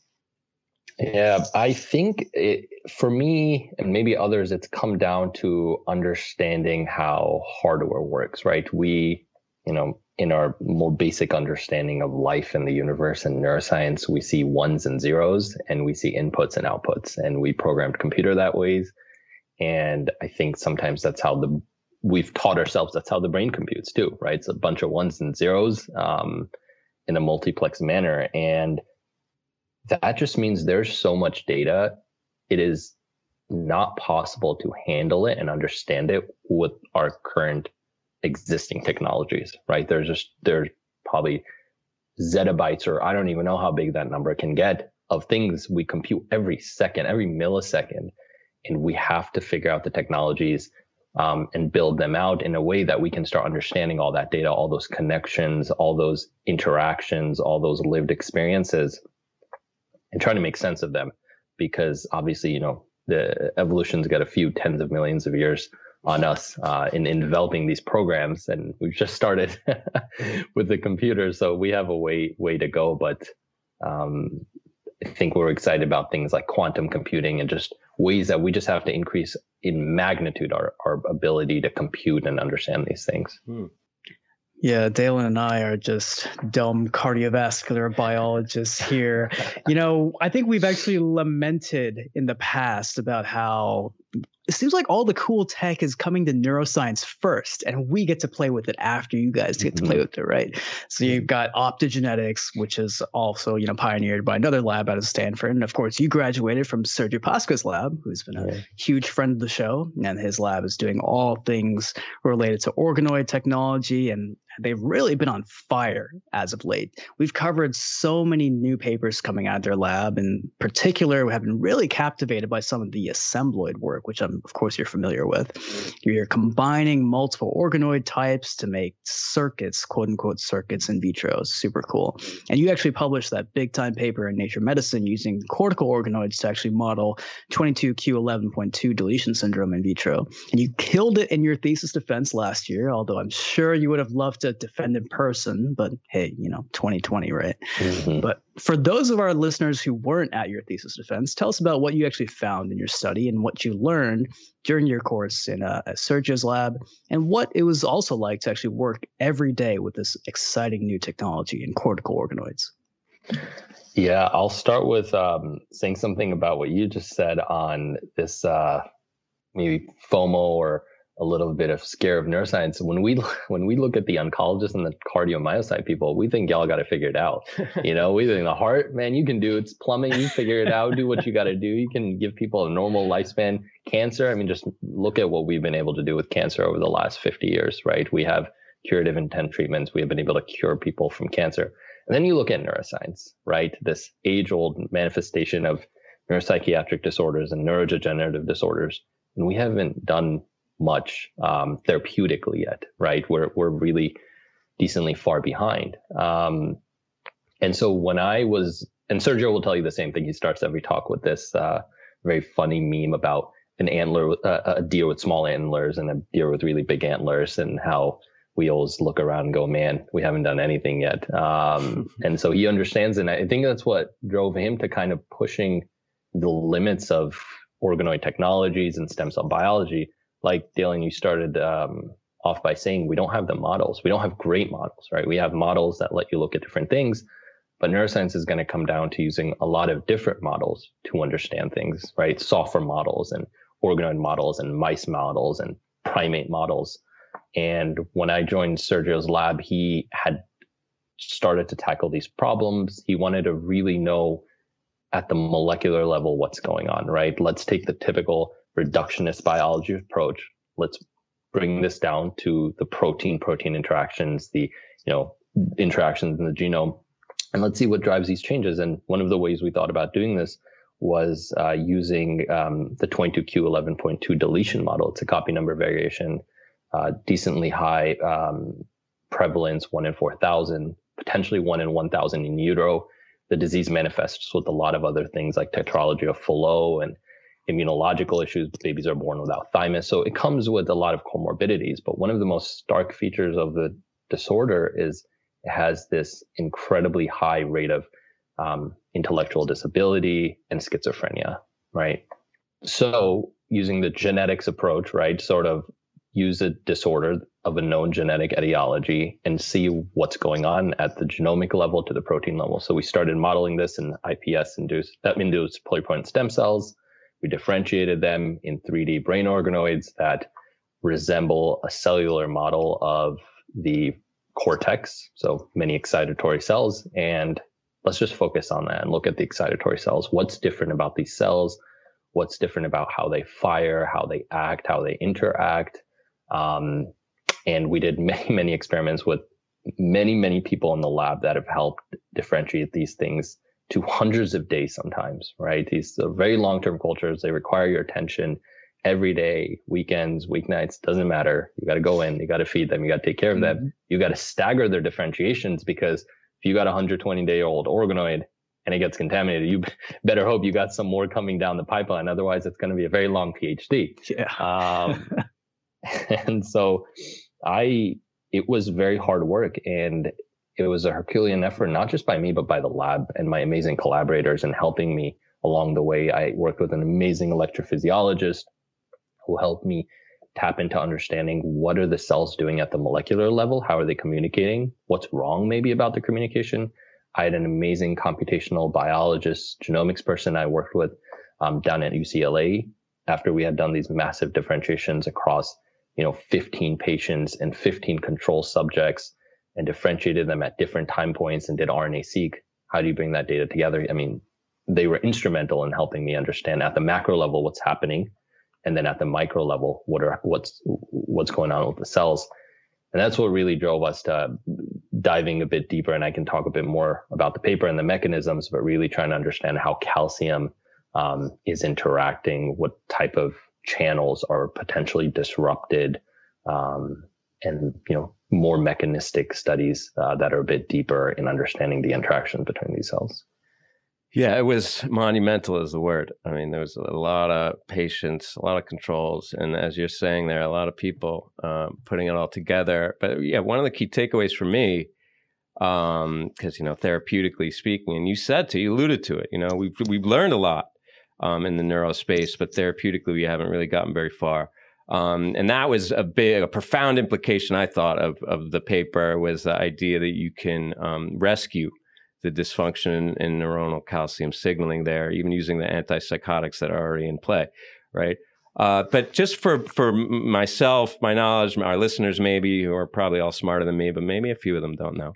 Yeah, I think it, for me and maybe others, it's come down to understanding how hardware works, right? We, you know, in our more basic understanding of life and the universe and neuroscience, we see ones and zeros and we see inputs and outputs, and we programmed computer that ways. And I think sometimes that's how the we've taught ourselves that's how the brain computes too, right? It's a bunch of ones and zeros um, in a multiplex manner, and that just means there's so much data. It is not possible to handle it and understand it with our current existing technologies, right? There's just, there's probably zettabytes, or I don't even know how big that number can get of things we compute every second, every millisecond. And we have to figure out the technologies um, and build them out in a way that we can start understanding all that data, all those connections, all those interactions, all those lived experiences and trying to make sense of them. Because obviously, you know, the evolution's got a few tens of millions of years on us uh, in, in developing these programs and we've just started with the computer so we have a way way to go. But um, think we're excited about things like quantum computing and just ways that we just have to increase in magnitude our, our ability to compute and understand these things hmm. Yeah, Daylon and I are just dumb cardiovascular biologists here. you know, I think we've actually lamented in the past about how it seems like all the cool tech is coming to neuroscience first, and we get to play with it after you guys get to play mm-hmm. with it, right? So you've got optogenetics, which is also you know pioneered by another lab out of Stanford, and of course you graduated from Sergiu Pasca's lab, who's been a yeah. huge friend of the show, and his lab is doing all things related to organoid technology and they've really been on fire as of late. We've covered so many new papers coming out of their lab. In particular, we have been really captivated by some of the assembloid work, which I'm, of course you're familiar with. You're combining multiple organoid types to make circuits, quote unquote circuits in vitro. Super cool. And you actually published that big time paper in Nature Medicine using cortical organoids to actually model 22q11.2 deletion syndrome in vitro. And you killed it in your thesis defense last year, although I'm sure you would have loved to to defend in person, but hey, you know, 2020, right? Mm-hmm. But for those of our listeners who weren't at your thesis defense, tell us about what you actually found in your study and what you learned during your course in uh, Sergiu's lab, and what it was also like to actually work every day with this exciting new technology in cortical organoids. Yeah, I'll start with um, saying something about what you just said on this uh, maybe FOMO or a little bit of scare of neuroscience. When we when we look at the oncologists and the cardiomyocyte people, we think y'all got to figure it out. you know, we think the heart, man, you can do it's plumbing. You figure it out. Do what you got to do. You can give people a normal lifespan. Cancer, I mean, just look at what we've been able to do with cancer over the last 50 years, right? We have curative intent treatments. We have been able to cure people from cancer. And then you look at neuroscience, right? This age old manifestation of neuropsychiatric disorders and neurodegenerative disorders. And we haven't done much um, therapeutically yet, right? We're we're really decently far behind. Um, and so when I was, and Sergiu will tell you the same thing. He starts every talk with this uh, very funny meme about an antler, uh, a deer with small antlers and a deer with really big antlers, and how we always look around and go, "Man, we haven't done anything yet." Um, and so he understands, and I think that's what drove him to kind of pushing the limits of organoid technologies and stem cell biology like Dylan, you started um, off by saying we don't have the models. We don't have great models, right? We have models that let you look at different things, but neuroscience is going to come down to using a lot of different models to understand things, right? Software models and organoid models and mice models and primate models. And when I joined Sergiu's lab, he had started to tackle these problems. He wanted to really know at the molecular level what's going on, right? Let's take the typical reductionist biology approach. Let's bring this down to the protein protein interactions, the, you know, interactions in the genome, and let's see what drives these changes. And one of the ways we thought about doing this was uh, using um, the 22q11.2 deletion model. It's a copy number variation, uh, decently high um, prevalence, one in 4,000, potentially one in 1,000 in utero. The disease manifests with a lot of other things like tetralogy of Fallot and immunological issues. Babies are born without thymus. So it comes with a lot of comorbidities. But one of the most stark features of the disorder is it has this incredibly high rate of um, intellectual disability, and schizophrenia, right? So using the genetics approach, right, sort of use a disorder of a known genetic etiology and see what's going on at the genomic level to the protein level. So we started modeling this in iPS induced, that induced pluripotent stem cells. We differentiated them in 3D brain organoids that resemble a cellular model of the cortex. So many excitatory cells. And let's just focus on that and look at the excitatory cells. What's different about these cells? What's different about how they fire, how they act, how they interact? Um, and we did many, many experiments with many, many people in the lab that have helped differentiate these things to hundreds of days sometimes, right? These are very long-term cultures. They require your attention every day, weekends, weeknights, doesn't matter. You got to go in, you got to feed them, you got to take care of mm-hmm. them. You got to stagger their differentiations because if you got a 120 day old organoid and it gets contaminated, you better hope you got some more coming down the pipeline. Otherwise, it's going to be a very long PhD. Yeah. Um, and so I, it was very hard work and it was a Herculean effort, not just by me, but by the lab and my amazing collaborators and helping me along the way. I worked with an amazing electrophysiologist who helped me tap into understanding what are the cells doing at the molecular level? How are they communicating? What's wrong maybe about the communication? I had an amazing computational biologist, genomics person I worked with um, down at UCLA after we had done these massive differentiations across, you know, 15 patients and 15 control subjects and differentiated them at different time points and did RNA seq. How do you bring that data together? I mean, they were instrumental in helping me understand at the macro level what's happening and then at the micro level, what are what's what's going on with the cells, and that's what really drove us to diving a bit deeper. And I can talk a bit more about the paper and the mechanisms, but really trying to understand how calcium um, is interacting, what type of channels are potentially disrupted, um, and you know more mechanistic studies uh, that are a bit deeper in understanding the interaction between these cells. Yeah, it was monumental, is the word. I mean, there was a lot of patience, a lot of controls, and as you're saying, there are a lot of people um, putting it all together. But yeah, one of the key takeaways for me, because um, you know, therapeutically speaking, and you said to, you alluded to it. You know, we've we've learned a lot um, in the neuro space, but therapeutically, we haven't really gotten very far. Um, and that was a big, a profound implication I thought of of the paper was the idea that you can um, rescue the dysfunction in neuronal calcium signaling there, even using the antipsychotics that are already in play, right? Uh, but just for for myself, my knowledge, our listeners maybe who are probably all smarter than me, but maybe a few of them don't know.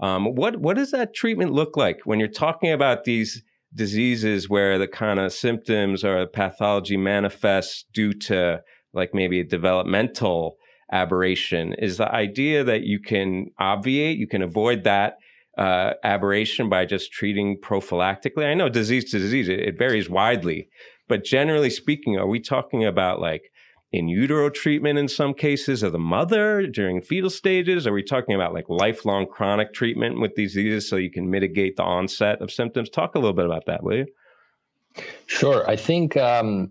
Um, what what does that treatment look like when you're talking about these diseases where the kind of symptoms or pathology manifests due to like maybe a developmental aberration? Is the idea that you can obviate, you can avoid that uh, aberration by just treating prophylactically? I know disease to disease, it, it varies widely, but generally speaking, are we talking about like in utero treatment in some cases of the mother during fetal stages? Are we talking about like lifelong chronic treatment with diseases so you can mitigate the onset of symptoms? Talk a little bit about that, will you? Sure. I think um,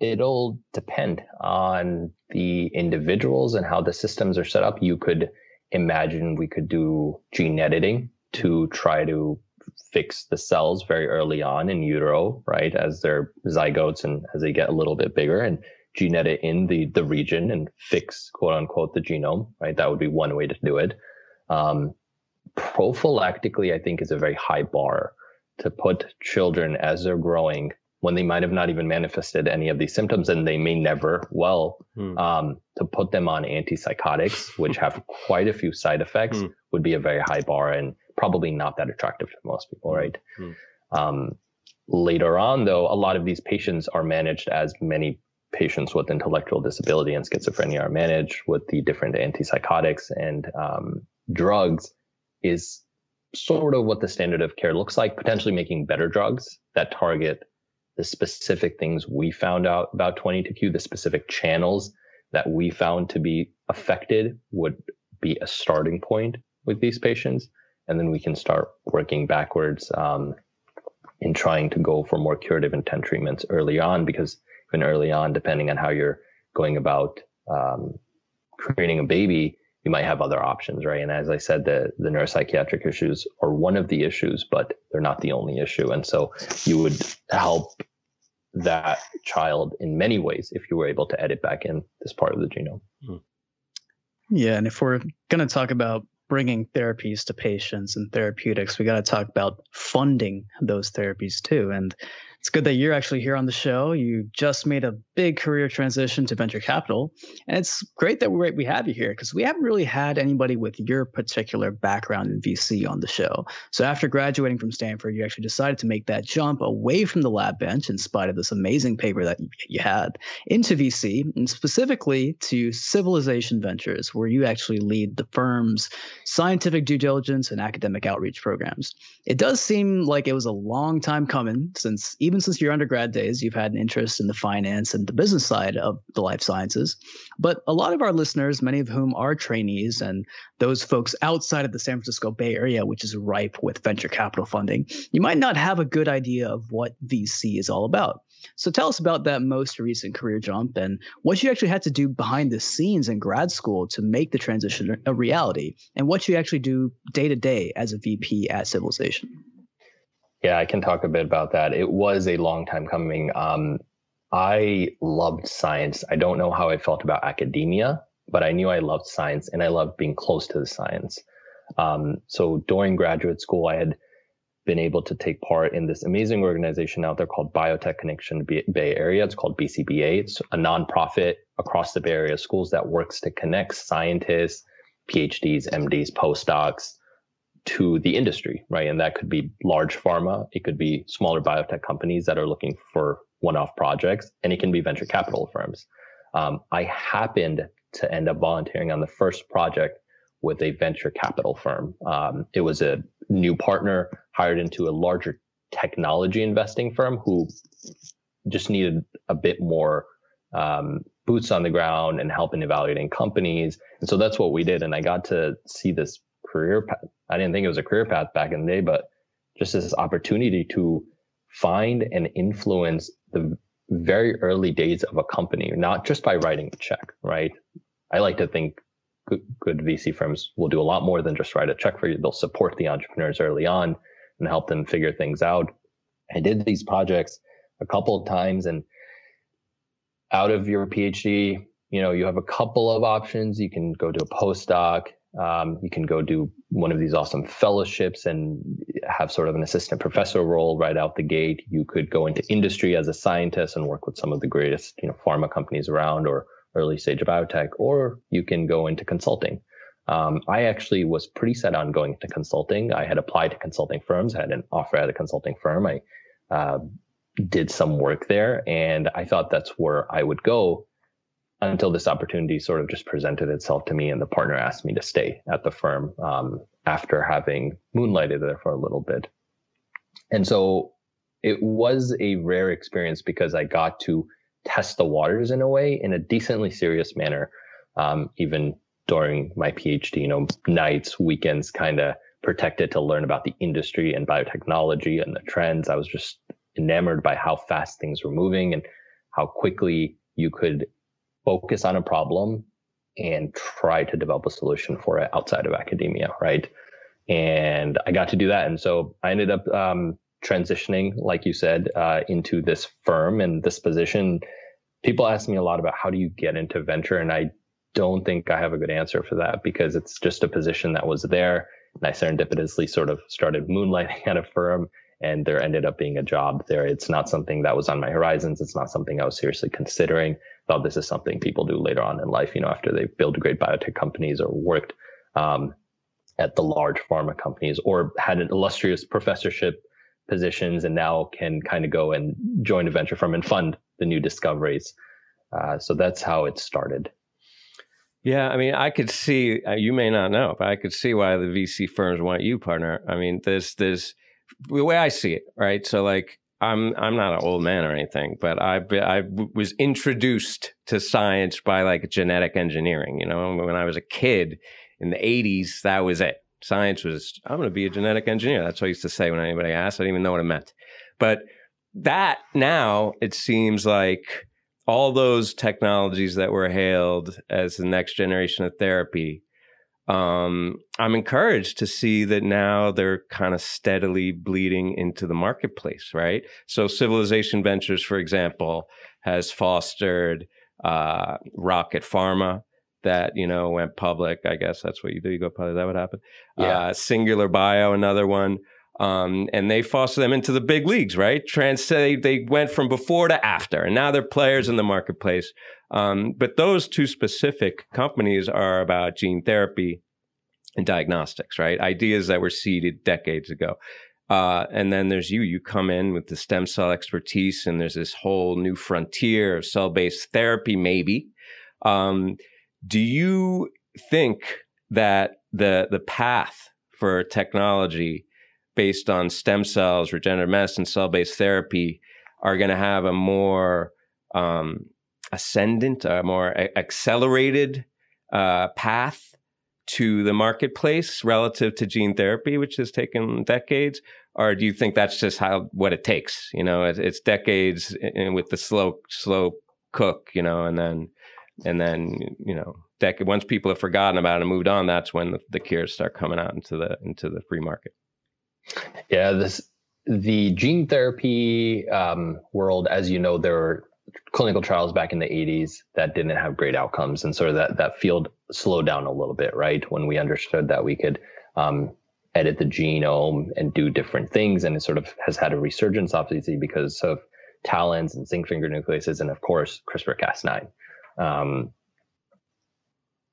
it'll depend on the individuals and how the systems are set up. You could imagine we could do gene editing to try to fix the cells very early on in utero, right? As they're zygotes and as they get a little bit bigger and gene edit in the, the region and fix quote unquote the genome, right? That would be one way to do it. Um, prophylactically, I think is a very high bar to put children as they're growing when they might have not even manifested any of these symptoms and they may never well hmm. um, to put them on antipsychotics which have quite a few side effects hmm. would be a very high bar and probably not that attractive to most people hmm. right hmm. um, later on though a lot of these patients are managed as many patients with intellectual disability and schizophrenia are managed with the different antipsychotics and um, drugs is sort of what the standard of care looks like potentially making better drugs that target the specific things we found out about 22q, the specific channels that we found to be affected would be a starting point with these patients. And then we can start working backwards um, in trying to go for more curative intent treatments early on, because even early on, depending on how you're going about um, creating a baby, you might have other options, right? And as I said, the the neuropsychiatric issues are one of the issues, but they're not the only issue. And so you would help that child in many ways if you were able to edit back in this part of the genome. Hmm. Yeah, and if we're going to talk about bringing therapies to patients and therapeutics, we got to talk about funding those therapies too. And it's good that you're actually here on the show. You just made a big career transition to venture capital. And it's great that we we have you here because we haven't really had anybody with your particular background in VC on the show. So after graduating from Stanford, you actually decided to make that jump away from the lab bench in spite of this amazing paper that you had into VC and specifically to Civilization Ventures, where you actually lead the firm's scientific due diligence and academic outreach programs. It does seem like it was a long time coming since even even since your undergrad days, you've had an interest in the finance and the business side of the life sciences. But a lot of our listeners, many of whom are trainees and those folks outside of the San Francisco Bay Area, which is ripe with venture capital funding, you might not have a good idea of what VC is all about. So tell us about that most recent career jump and what you actually had to do behind the scenes in grad school to make the transition a reality and what you actually do day to day as a VP at Civilization. Yeah, I can talk a bit about that. It was a long time coming. Um, I loved science. I don't know how I felt about academia, but I knew I loved science and I loved being close to the science. Um, so during graduate school, I had been able to take part in this amazing organization out there called Biotech Connection Bay Area. It's called BCBA. It's a nonprofit across the Bay Area schools that works to connect scientists, PhDs, MDs, postdocs, to the industry, right? And that could be large pharma, it could be smaller biotech companies that are looking for one-off projects, and it can be venture capital firms. Um, I happened to end up volunteering on the first project with a venture capital firm. Um, it was a new partner hired into a larger technology investing firm who just needed a bit more um, boots on the ground and help in evaluating companies. And so that's what we did. And I got to see this career path. I didn't think it was a career path back in the day, but just this opportunity to find and influence the very early days of a company, not just by writing a check, right? I like to think good, good VC firms will do a lot more than just write a check for you. They'll support the entrepreneurs early on and help them figure things out. I did these projects a couple of times and out of your PhD, you know, you have a couple of options. You can go to a postdoc. Um, you can go do one of these awesome fellowships and have sort of an assistant professor role right out the gate. You could go into industry as a scientist and work with some of the greatest, you know, pharma companies around or early stage biotech, or you can go into consulting. Um, I actually was pretty set on going into consulting. I had applied to consulting firms, I had an offer at a consulting firm. I uh, did some work there, and I thought that's where I would go until this opportunity sort of just presented itself to me and the partner asked me to stay at the firm um, after having moonlighted there for a little bit. And so it was a rare experience because i got to test the waters in a way in a decently serious manner um, even during my phd you know nights weekends kind of protected to learn about the industry and biotechnology and the trends. I was just enamored by how fast things were moving and how quickly you could focus on a problem and try to develop a solution for it outside of academia, right? And I got to do that. And so I ended up um, transitioning, like you said, uh, into this firm and this position. People ask me a lot about how do you get into venture, and I don't think I have a good answer for that because it's just a position that was there. And I serendipitously sort of started moonlighting at a firm and there ended up being a job there. It's not something that was on my horizons. It's not something I was seriously considering. Thought this is something people do later on in life, you know, after they build great biotech companies or worked um, at the large pharma companies or had an illustrious professorship positions and now can kind of go and join a venture firm and fund the new discoveries. Uh, so that's how it started. Yeah, I mean, I could see. Uh, you may not know, but I could see why the VC firms want you, partner. I mean, there's there's the way I see it, right? So like I'm I'm not an old man or anything, but I I was introduced to science by like genetic engineering. You know, when I was a kid in the '80s, that was it. Science was I'm going to be a genetic engineer. That's what I used to say when anybody asked. I didn't even know what it meant. But that now it seems like all those technologies that were hailed as the next generation of therapy um, I'm encouraged to see that now they're kind of steadily bleeding into the marketplace, right? So, Civilization Ventures, for example, has fostered uh, Rocket Pharma that you know went public. I guess that's what you do. You go public. That would happen. Yeah. Uh, Singular Bio, another one. Um, and they foster them into the big leagues, right? Trans they, they went from before to after, and now they're players in the marketplace. Um, but those two specific companies are about gene therapy and diagnostics, right? Ideas that were seeded decades ago. Uh, and then there's you. You come in with the stem cell expertise, and there's this whole new frontier of cell based therapy, maybe. Um, do you think that the the path for technology based on stem cells, regenerative medicine, cell based therapy are going to have a more um, ascendant, a more accelerated uh, path to the marketplace relative to gene therapy, which has taken decades? Or do you think that's just how what it takes? You know, it's, it's decades in, with the slow slow cook, you know, and then and then you know, dec- once people have forgotten about it and moved on, that's when the, the cures start coming out into the into the free market. Yeah, this the gene therapy um, world, as you know, there clinical trials back in the 80s that didn't have great outcomes, and sort of that that field slowed down a little bit, right? When we understood that we could um, edit the genome and do different things, and it sort of has had a resurgence, obviously, because of TALENs and zinc finger nucleases, and of course CRISPR-Cas9. Um,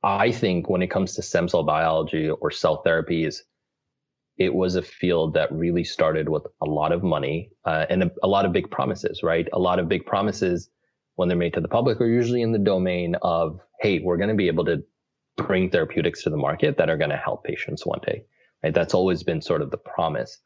I think when it comes to stem cell biology or cell therapies, it was a field that really started with a lot of money uh, and a, a, lot of big promises, right? A lot of big promises when they're made to the public are usually in the domain of, hey, we're going to be able to bring therapeutics to the market that are going to help patients one day, right? That's always been sort of the promise.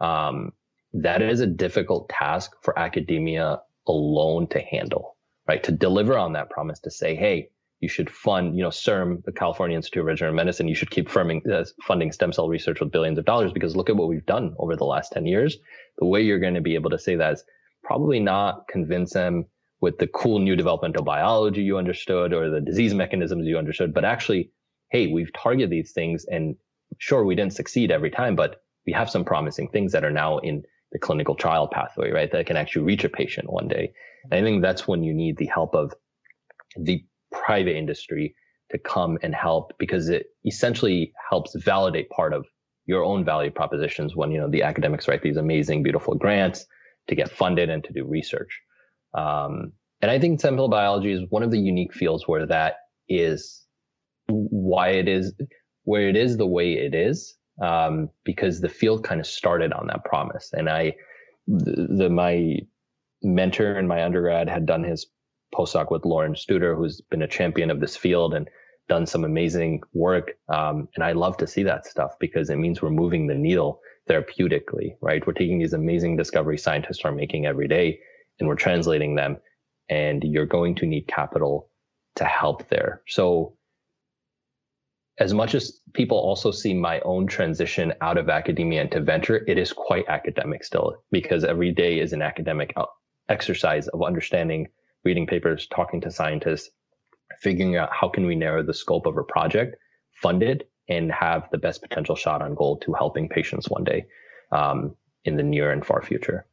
Um, that is a difficult task for academia alone to handle, right? To deliver on that promise to say, hey, you should fund, you know, CIRM, the California Institute of Regenerative Medicine, you should keep firming, uh, funding stem cell research with billions of dollars because look at what we've done over the last 10 years. The way you're going to be able to say that is probably not convince them with the cool new developmental biology you understood or the disease mechanisms you understood, but actually, hey, we've targeted these things and sure, we didn't succeed every time, but we have some promising things that are now in the clinical trial pathway, right? That can actually reach a patient one day. And I think that's when you need the help of the private industry to come and help because it essentially helps validate part of your own value propositions when you know the academics write these amazing beautiful grants to get funded and to do research. Um, and i think stem biology is one of the unique fields where that is why it is where it is the way it is um, because the field kind of started on that promise. And i the, the my mentor in my undergrad had done his postdoc with Lorenz Studer, who's been a champion of this field and done some amazing work. Um, and I love to see that stuff because it means we're moving the needle therapeutically, right? We're taking these amazing discoveries scientists are making every day and we're translating them. And you're going to need capital to help there. So as much as people also see my own transition out of academia into venture, it is quite academic still because every day is an academic uh, exercise of understanding reading papers, talking to scientists, figuring out how can we narrow the scope of a project, fund it, and have the best potential shot on goal to helping patients one day um, in the near and far future.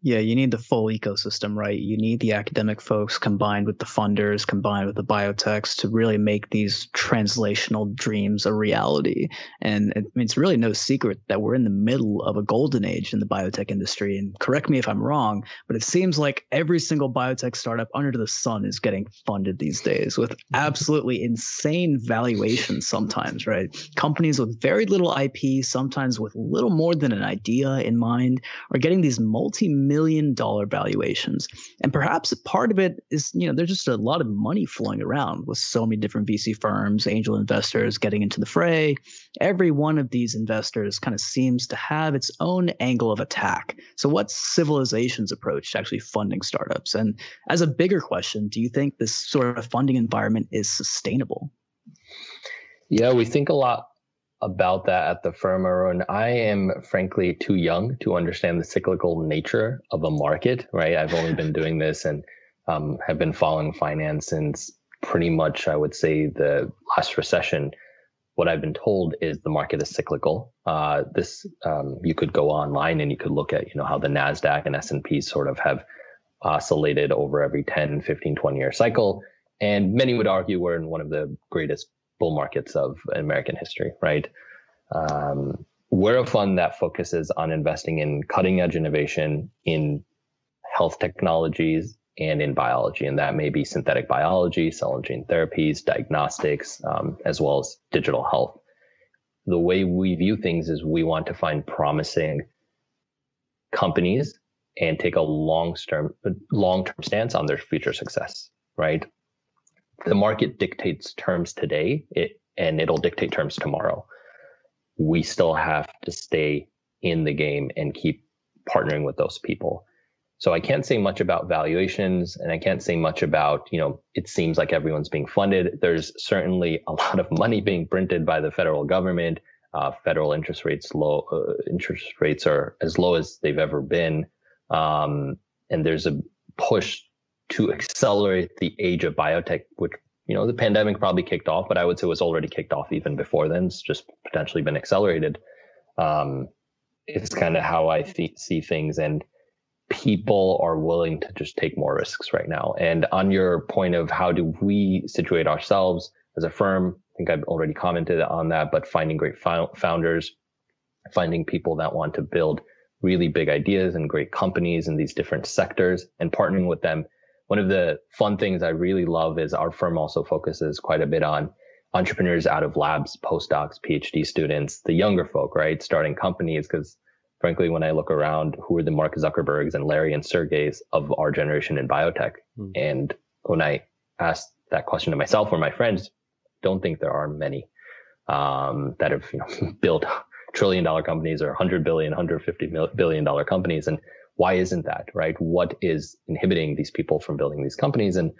Yeah, you need the full ecosystem, right? You need the academic folks combined with the funders, combined with the biotechs to really make these translational dreams a reality. And it, it's really no secret that we're in the middle of a golden age in the biotech industry. And correct me if I'm wrong, but it seems like every single biotech startup under the sun is getting funded these days with absolutely insane valuations sometimes, right? Companies with very little IP, sometimes with little more than an idea in mind, are getting these multi million dollar valuations. And perhaps part of it is, you know, there's just a lot of money flowing around with so many different VC firms, angel investors getting into the fray. Every one of these investors kind of seems to have its own angle of attack. So, what's civilization's approach to actually funding startups? And as a bigger question, do you think this sort of funding environment is sustainable? Yeah, we think a lot about that at the firm, Arun. I am frankly too young to understand the cyclical nature of a market, right? I've only been doing this and um, have been following finance since pretty much, I would say, the last recession. what I've been told is the market is cyclical. Uh, this um, you could go online and you could look at you know how the Nasdaq and S&P sort of have oscillated over every 10, 15, 20 year cycle. And many would argue we're in one of the greatest bull markets of American history, right? Um, we're a fund that focuses on investing in cutting edge innovation in health technologies and in biology. And that may be synthetic biology, cell and gene therapies, diagnostics, um, as well as digital health. The way we view things is we want to find promising companies and take a long term long term stance on their future success, right? The market dictates terms today, it, and it'll dictate terms tomorrow. We still have to stay in the game and keep partnering with those people. So I can't say much about valuations and I can't say much about, you know, it seems like everyone's being funded. There's certainly a lot of money being printed by the federal government. Uh, federal interest rates low, uh, interest rates are as low as they've ever been. Um, and there's a push to accelerate the age of biotech, which, you know, the pandemic probably kicked off, but I would say was already kicked off even before then. It's just potentially been accelerated. Um, it's kind of how I th- see things. And people are willing to just take more risks right now. And on your point of how do we situate ourselves as a firm, I think I've already commented on that, but finding great founders, finding people that want to build really big ideas and great companies in these different sectors and partnering with them. One of the fun things I really love is our firm also focuses quite a bit on entrepreneurs out of labs, postdocs, PhD students, the younger folk, right? Starting companies. Cause frankly, when I look around, who are the Mark Zuckerbergs and Larry and Sergey's of our generation in biotech? Mm. And when I ask that question to myself or my friends, don't think there are many um, that have you know, built trillion dollar companies or 100 billion, 150 billion dollar companies. And why isn't that, right? What is inhibiting these people from building these companies? And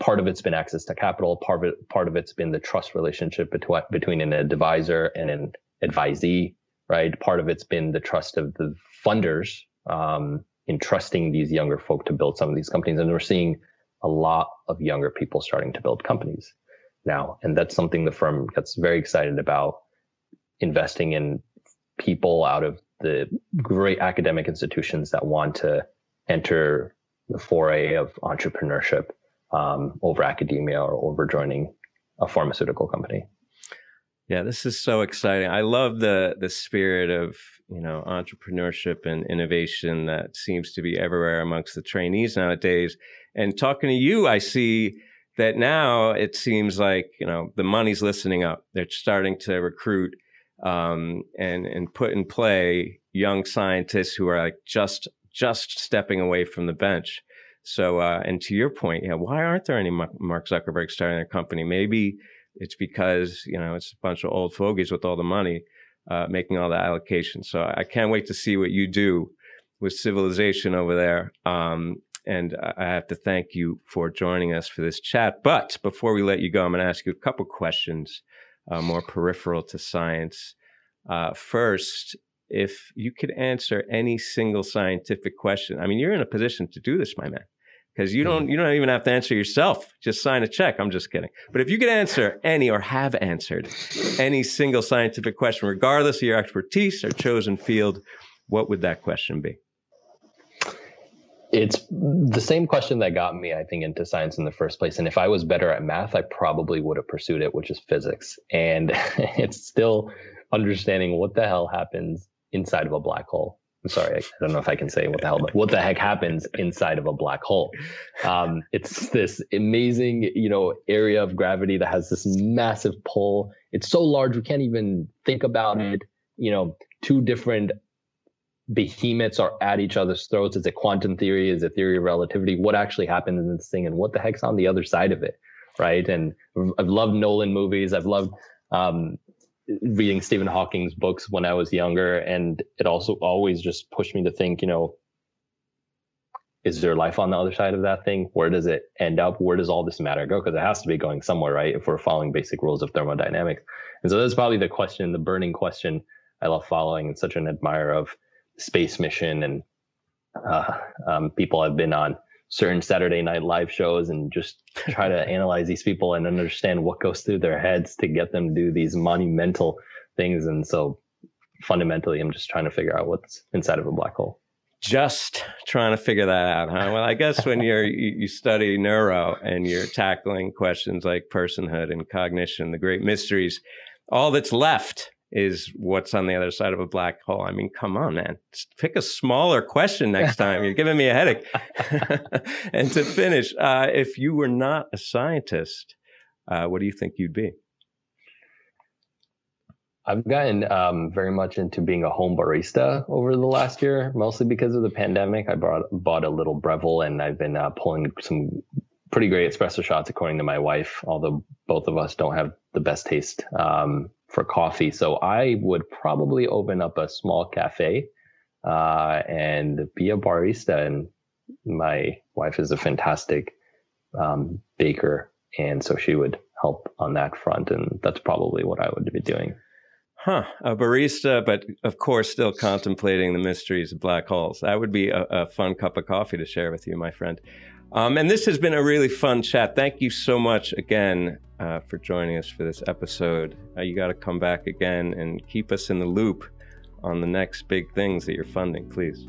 part of it's been access to capital. Part of it, part of it's been the trust relationship between, between an advisor and an advisee, right? Part of it's been the trust of the funders, um, in trusting these younger folk to build some of these companies. And we're seeing a lot of younger people starting to build companies now. And that's something the firm gets very excited about investing in people out of the great academic institutions that want to enter the foray of entrepreneurship um, over academia or over joining a pharmaceutical company. Yeah, this is so exciting. I love the the spirit of you know entrepreneurship and innovation that seems to be everywhere amongst the trainees nowadays. And talking to you, I see that now it seems like you know the money's listening up. They're starting to recruit um, and and put in play young scientists who are like just just stepping away from the bench. So, uh, and to your point, yeah, why aren't there any Mark Zuckerberg starting their company? Maybe it's because you know it's a bunch of old fogies with all the money uh, making all the allocations. So I can't wait to see what you do with civilization over there. Um, and I have to thank you for joining us for this chat. But before we let you go, I'm going to ask you a couple questions uh, more peripheral to science. Uh, first, if you could answer any single scientific question, I mean, you're in a position to do this, my man, because you don't you don't even have to answer yourself. Just sign a check. I'm just kidding. But if you could answer any or have answered any single scientific question, regardless of your expertise or chosen field, what would that question be? It's the same question that got me, I think, into science in the first place. And if I was better at math, I probably would have pursued it, which is physics. And it's still understanding what the hell happens inside of a black hole. I'm sorry, I don't know if I can say what the hell, but what the heck happens inside of a black hole? Um, it's this amazing, you know, area of gravity that has this massive pull. It's so large we can't even think about it. You know, two different behemoths are at each other's throats. Is it quantum theory? Is it theory of relativity? What actually happens in this thing and what the heck's on the other side of it? Right. And I've loved Nolan movies. I've loved, um, reading Stephen Hawking's books when I was younger. And it also always just pushed me to think, you know, is there life on the other side of that thing? Where does it end up? Where does all this matter go? Because it has to be going somewhere, right? If we're following basic rules of thermodynamics. And so that's probably the question, the burning question I love following and such an admirer of space mission and uh, um, people have been on certain Saturday night live shows and just try to analyze these people and understand what goes through their heads to get them to do these monumental things. And so fundamentally, I'm just trying to figure out what's inside of a black hole. Just trying to figure that out, huh? Well, I guess when you're you study neuro and you're tackling questions like personhood and cognition, the great mysteries, all that's left is what's on the other side of a black hole. I mean, come on, man. Just pick a smaller question next time. You're giving me a headache. and to finish, uh, if you were not a scientist, uh, what do you think you'd be? I've gotten um, very much into being a home barista over the last year, mostly because of the pandemic. I bought bought a little Breville, and I've been uh, pulling some pretty great espresso shots, according to my wife. Although both of us don't have the best taste um, for coffee. So I would probably open up a small cafe uh, and be a barista. And my wife is a fantastic um, baker. And so she would help on that front. And that's probably what I would be doing. Huh, a barista, but of course, still contemplating the mysteries of black holes. That would be a, a fun cup of coffee to share with you, my friend. Um, and this has been a really fun chat. Thank you so much again uh, for joining us for this episode. Uh, you got to come back again and keep us in the loop on the next big things that you're funding, please.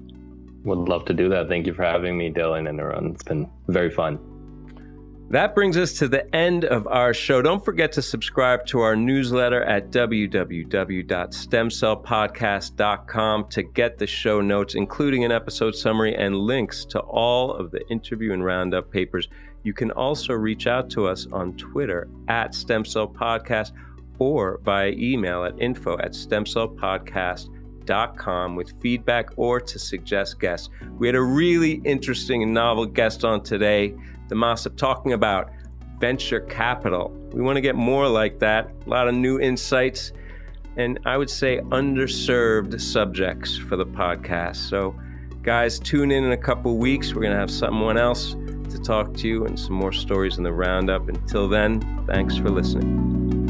Would love to do that. Thank you for having me, Daylon and Arun. It's been very fun. That brings us to the end of our show. Don't forget to subscribe to our newsletter at www.stemcellpodcast.com to get the show notes, including an episode summary and links to all of the interview and roundup papers. You can also reach out to us on Twitter at Stem Cell Podcast or via email at info at stemcellpodcast.com with feedback or to suggest guests. We had a really interesting and novel guest on today Themasap talking about venture capital. We want to get more like that, a lot of new insights, and I would say underserved subjects for the podcast. So, guys, tune in in a couple weeks. We're going to have someone else to talk to you and some more stories in the roundup. Until then, thanks for listening.